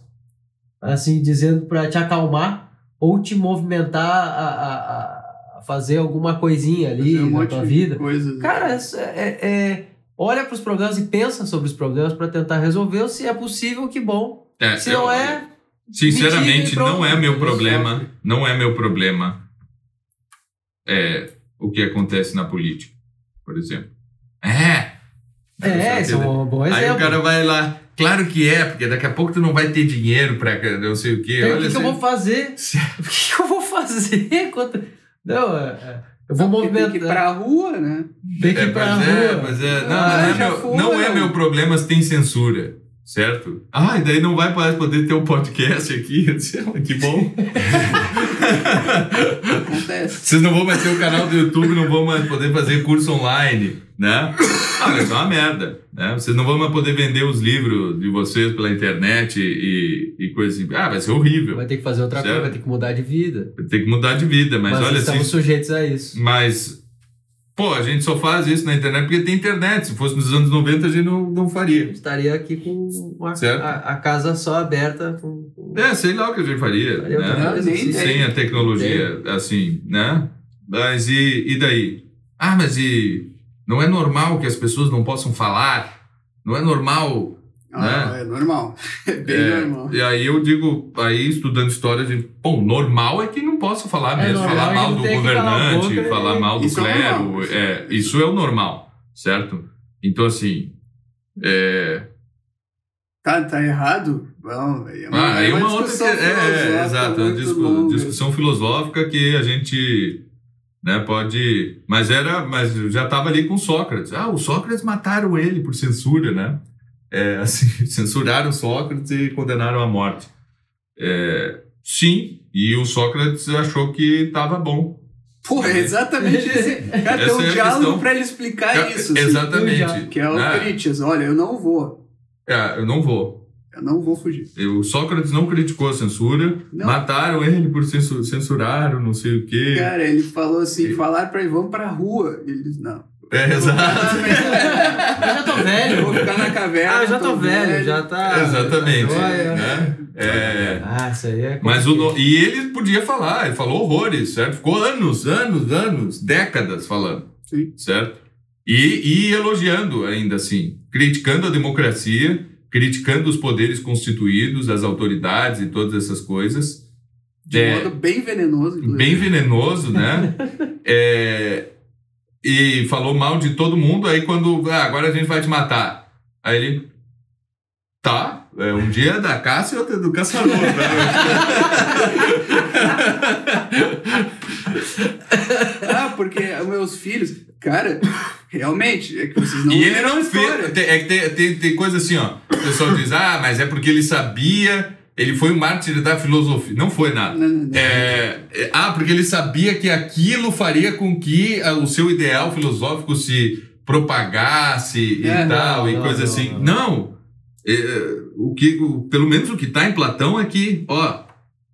assim, dizendo pra te acalmar ou te movimentar a, a- a fazer alguma coisinha ali um na tua vida. coisas. Cara, é, é- é- olha pros problemas e pensa sobre os problemas pra tentar resolver. Se é possível, que bom. É, Se não é, Sinceramente, não é meu problema. Não é meu problema. É o que acontece na política, por exemplo. É. é, esse é um bom exemplo. Aí o cara vai lá. Claro que é, porque daqui a pouco tu não vai ter dinheiro pra não sei o quê. Então, o Olha, que, que eu você- vou fazer? O que, que eu vou fazer? Quando... Não, é, é, eu vou movimentar. Tem que ir pra rua, né? Tem que É, ir pra mas rua. é, mas é, não, Ah, não, é meu, não é meu problema se tem censura, certo? Ah, e daí não vai mais poder ter um podcast aqui. Eu disse, "Ah, que bom. Acontece. Vocês não vão mais ter o canal do YouTube, não vão mais poder fazer curso online, né? Ah, isso é uma merda, né? Vocês não vão mais poder vender os livros de vocês pela internet e, e coisa assim. Ah, vai ser horrível. Vai ter que fazer outra Certo. coisa, vai ter que mudar de vida. Vai ter que mudar de vida, mas, Mas, olha estamos assim. sujeitos a isso. Mas, pô, a gente só faz isso na internet porque tem internet. Se fosse nos anos 90, a gente não, não faria. estaria aqui com a, Certo. a, a casa só aberta. Com, com- É, sei lá o que a gente faria, né? nem. Sem a tecnologia, assim, né? Mas e, e daí? Ah, mas e não é normal que as pessoas não possam falar? Não é normal, Ah, Né? é normal. É bem É, normal. E aí eu digo, aí estudando história, a gente, bom, normal é que não possa falar É mesmo, normal, falar ele mal do governante, falar e- mal do Isso é clero, normal. é, isso é o normal, certo? Então assim, é, Tá, tá errado? Bom, aí é uma, ah, aí é uma, uma outra, é, é, exato, uma discu- longa. discussão filosófica que a gente, né, pode, mas era, mas já estava ali com Sócrates. Ah, o Sócrates mataram ele por censura, né? É, assim, censuraram Sócrates e condenaram à morte. É, sim, e o Sócrates achou que estava bom. Pô, é exatamente esse. Cara, tem um é a diálogo pra ele explicar É, isso. assim, exatamente. que é o né? Critias. Olha, eu não vou. É, eu não vou. Eu não vou fugir. O Sócrates não criticou a censura, Não. mataram ele por censu- censuraram, não sei o quê. Cara, ele falou assim: E- falar pra ele, vamos pra rua. E ele disse: não. É, exato. Eu já tô Eu velho. vou ficar na caverna. Ah, eu já tô velho, já tá. Exatamente. tá né? É, Ah, isso aí é. mas o, no- e ele podia falar, ele falou horrores, certo? Ficou anos, anos, anos, décadas falando, Sim. certo? E, e elogiando ainda assim, criticando a democracia, criticando os poderes constituídos, as autoridades e todas essas coisas. De É, modo bem venenoso. inclusive. bem venenoso, né? É, e falou mal de todo mundo. Aí quando, ah, agora a gente vai te matar. Aí ele, tá, é um dia da caça e outro do caçador. Ah, porque meus filhos. Cara, realmente, é que vocês não. e ele não fez. É que tem, tem, tem coisa assim, ó. O pessoal diz, ah, mas é porque ele sabia, ele foi um mártir da filosofia. Não foi nada. Não, não, não. É, é, ah, porque ele sabia que aquilo faria com que ah, o seu ideal filosófico se propagasse e É, tal, e coisa assim. não. Não. É, o que, o- pelo menos o que está em Platão é que, ó,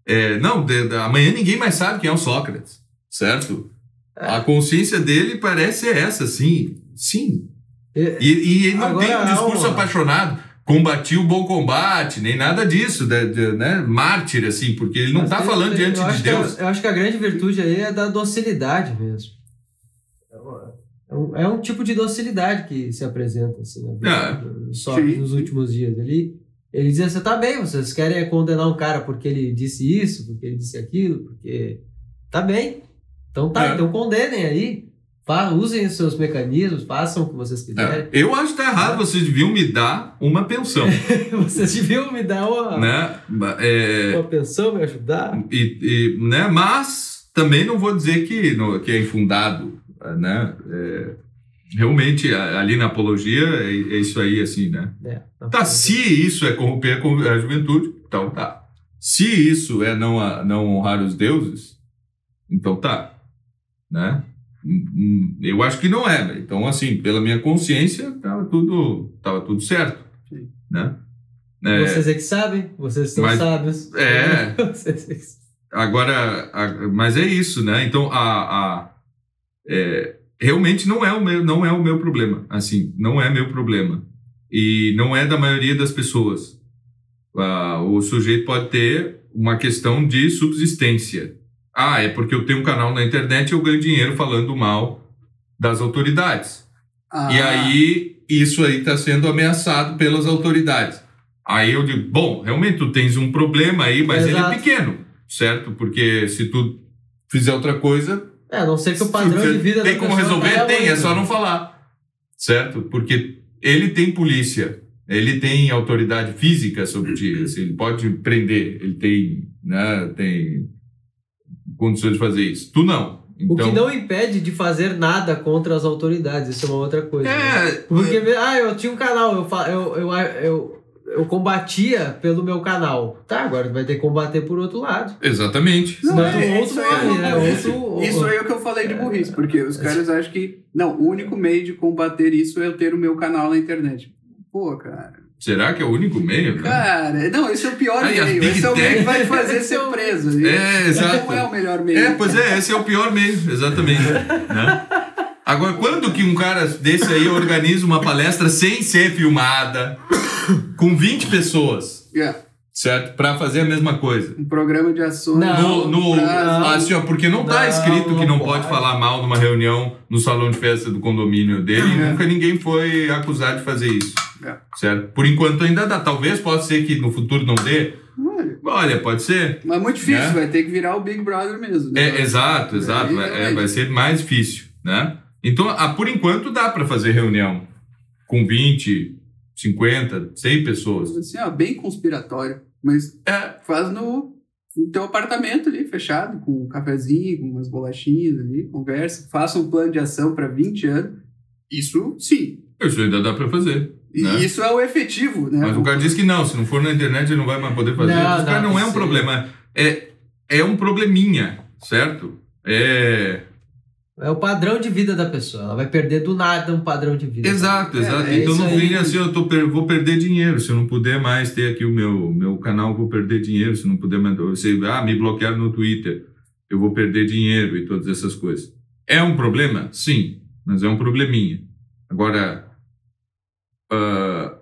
é, não, de- de- amanhã ninguém mais sabe quem é o Sócrates, certo? É. A consciência dele parece ser essa, sim. Sim. É, E, e ele não Agora, tem um discurso apaixonado, combati o bom combate, nem nada disso, de- né? Mártir, assim, porque ele não está falando diante de Deus. a- eu acho que a grande virtude aí é da docilidade mesmo. É um, é um tipo de docilidade que se apresenta assim, na vida É. do Sócrates Sim, nos últimos dias. Ele, ele dizia, você tá bem, vocês querem condenar um cara porque ele disse isso, porque ele disse aquilo, porque... Tá bem. Então tá, É. então condenem aí. Usem os seus mecanismos, façam o que vocês quiserem. É, Eu acho que tá errado, vocês deviam me dar uma pensão, Vocês deviam me dar uma, né? É, uma pensão, me ajudar. e, e, né? Mas também não vou dizer que, no- que é infundado, né? É, realmente, ali na apologia, é, é isso aí, assim, né? É, Tá, se isso é corromper a a juventude, então tá. Se isso é não, não honrar os deuses, então tá. Né? Eu acho que não é. Então, assim, pela minha consciência, tava tudo, tava tudo certo. Sim. Né? É, Vocês é que sabem, vocês são Mas- sábios. É. É Agora, a- mas é isso, né? Então, a, a- é, realmente não é o meu, não é o meu problema. Assim, não é meu problema e não é da maioria das pessoas. Ah, o sujeito pode ter uma questão de subsistência. Ah, é porque eu tenho um canal na internet e eu ganho dinheiro falando mal das autoridades. Ah, E aí, isso aí está sendo ameaçado pelas autoridades. Aí eu digo, bom, realmente tu tens um problema aí, mas ele é Exato. pequeno, certo? Porque se tu fizer outra coisa, É, a não ser que o padrão de vida tem como resolver? Tem, é só não falar. Certo? Porque ele tem polícia, ele tem autoridade física sobre ti, assim, ele pode prender, ele tem, né, tem condições de fazer isso. Tu não. O Então, que não impede de fazer nada contra as autoridades, isso é uma outra coisa. né? é, Porque, ah, eu tinha um canal, eu, eu, eu, eu, eu combatia pelo meu canal. Tá, agora vai ter que combater por outro lado. exatamente. Senão é, é, outro isso aí é morre, né? burrice. Outro- Isso aí é o que eu falei de burrice, porque os caras acham que, não, o único meio de combater isso é eu ter o meu canal na internet. Pô, cara. Será que é o único meio? né? Cara, não, esse é o pior Aí, meio. Esse é o meio que vai fazer ser preso. É, exato. Não é o melhor meio. É, pois é, esse é o pior meio, exatamente. né? Agora, quando que um cara desse aí organiza uma palestra sem ser filmada, com 20 pessoas, É, certo? Pra fazer a mesma coisa? um programa de ações. Não, No, no, assim, ó, porque não tá Não, escrito que não pode pode. falar mal numa reunião no salão de festa do condomínio dele e nunca ninguém foi acusado de fazer isso. É. Certo? Por enquanto ainda dá. Talvez possa ser que no futuro não dê. Olha, Olha, pode ser. Mas é muito difícil, Né? vai ter que virar o Big Brother mesmo. né? É, exato, exato. Vai, é, vai ser mais difícil, né? Então, ah, por enquanto dá para fazer reunião com 20, 50, 100 pessoas. Assim, ó, bem conspiratório. Mas É, faz no, no teu apartamento ali, fechado, com um cafezinho, com umas bolachinhas ali, conversa, faça um plano de ação para 20 anos. Isso sim. isso ainda dá para fazer. E Né? isso é o efetivo, né? Mas o cara diz que não, se não for na internet ele não vai mais poder fazer. Não, cara, não, não é um sim. problema. É, é um probleminha, certo? É. É o padrão de vida da pessoa. Ela vai perder do nada um padrão de vida. Exato, É, exato. é então isso não vem assim, eu tô, per- vou perder dinheiro. Se eu não puder mais ter aqui o meu, meu canal, eu vou perder dinheiro. Se não puder mais. Você, ah, me bloquearam no Twitter, eu vou perder dinheiro e todas essas coisas. É um problema? Sim, mas é um probleminha. Agora. ah,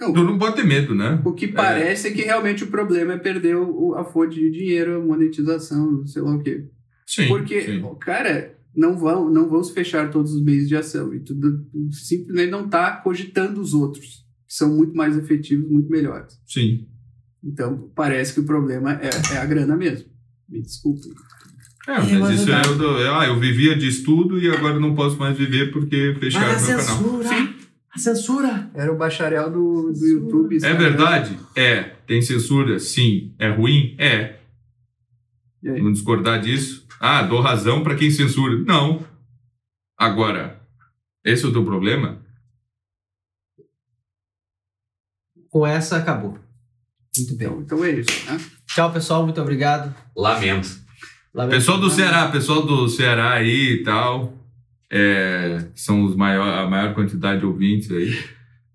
Não, tu não pode ter medo, né? O que parece é. que realmente o problema é perder o, a fonte de dinheiro, a monetização, sei lá o quê. Sim. Porque, sim. cara, não vão, não vão se fechar todos os meios de ação. E tudo tu simplesmente não está cogitando os outros, que são muito mais efetivos, muito melhores. Sim. Então, parece que o problema é, é a grana mesmo. Me desculpe. É, mas, isso é o do, é, Ah, eu vivia de estudo e agora não posso mais viver porque fecharam Mas a meu canal. censura! Sim. A censura! Era o bacharel do, do YouTube. É verdade? É. Tem censura? Sim. É ruim? É. Vamos discordar disso? Ah, dou razão para quem censura. Não. Agora, esse é o teu problema? Com essa, acabou. Muito bem. Então, então é isso, né? Tchau, pessoal. Muito obrigado. Lamento. Lamento- Pessoal do Ceará, pessoal do Ceará aí e tal, é, são os maior, a maior quantidade de ouvintes aí.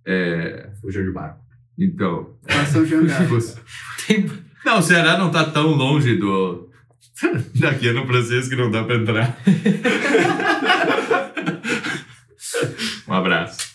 É, Fugiu de barco. então, Façam jangar. Tem- Não, o Ceará não tá tão longe do. Daqui é no francês que não dá pra entrar. um abraço.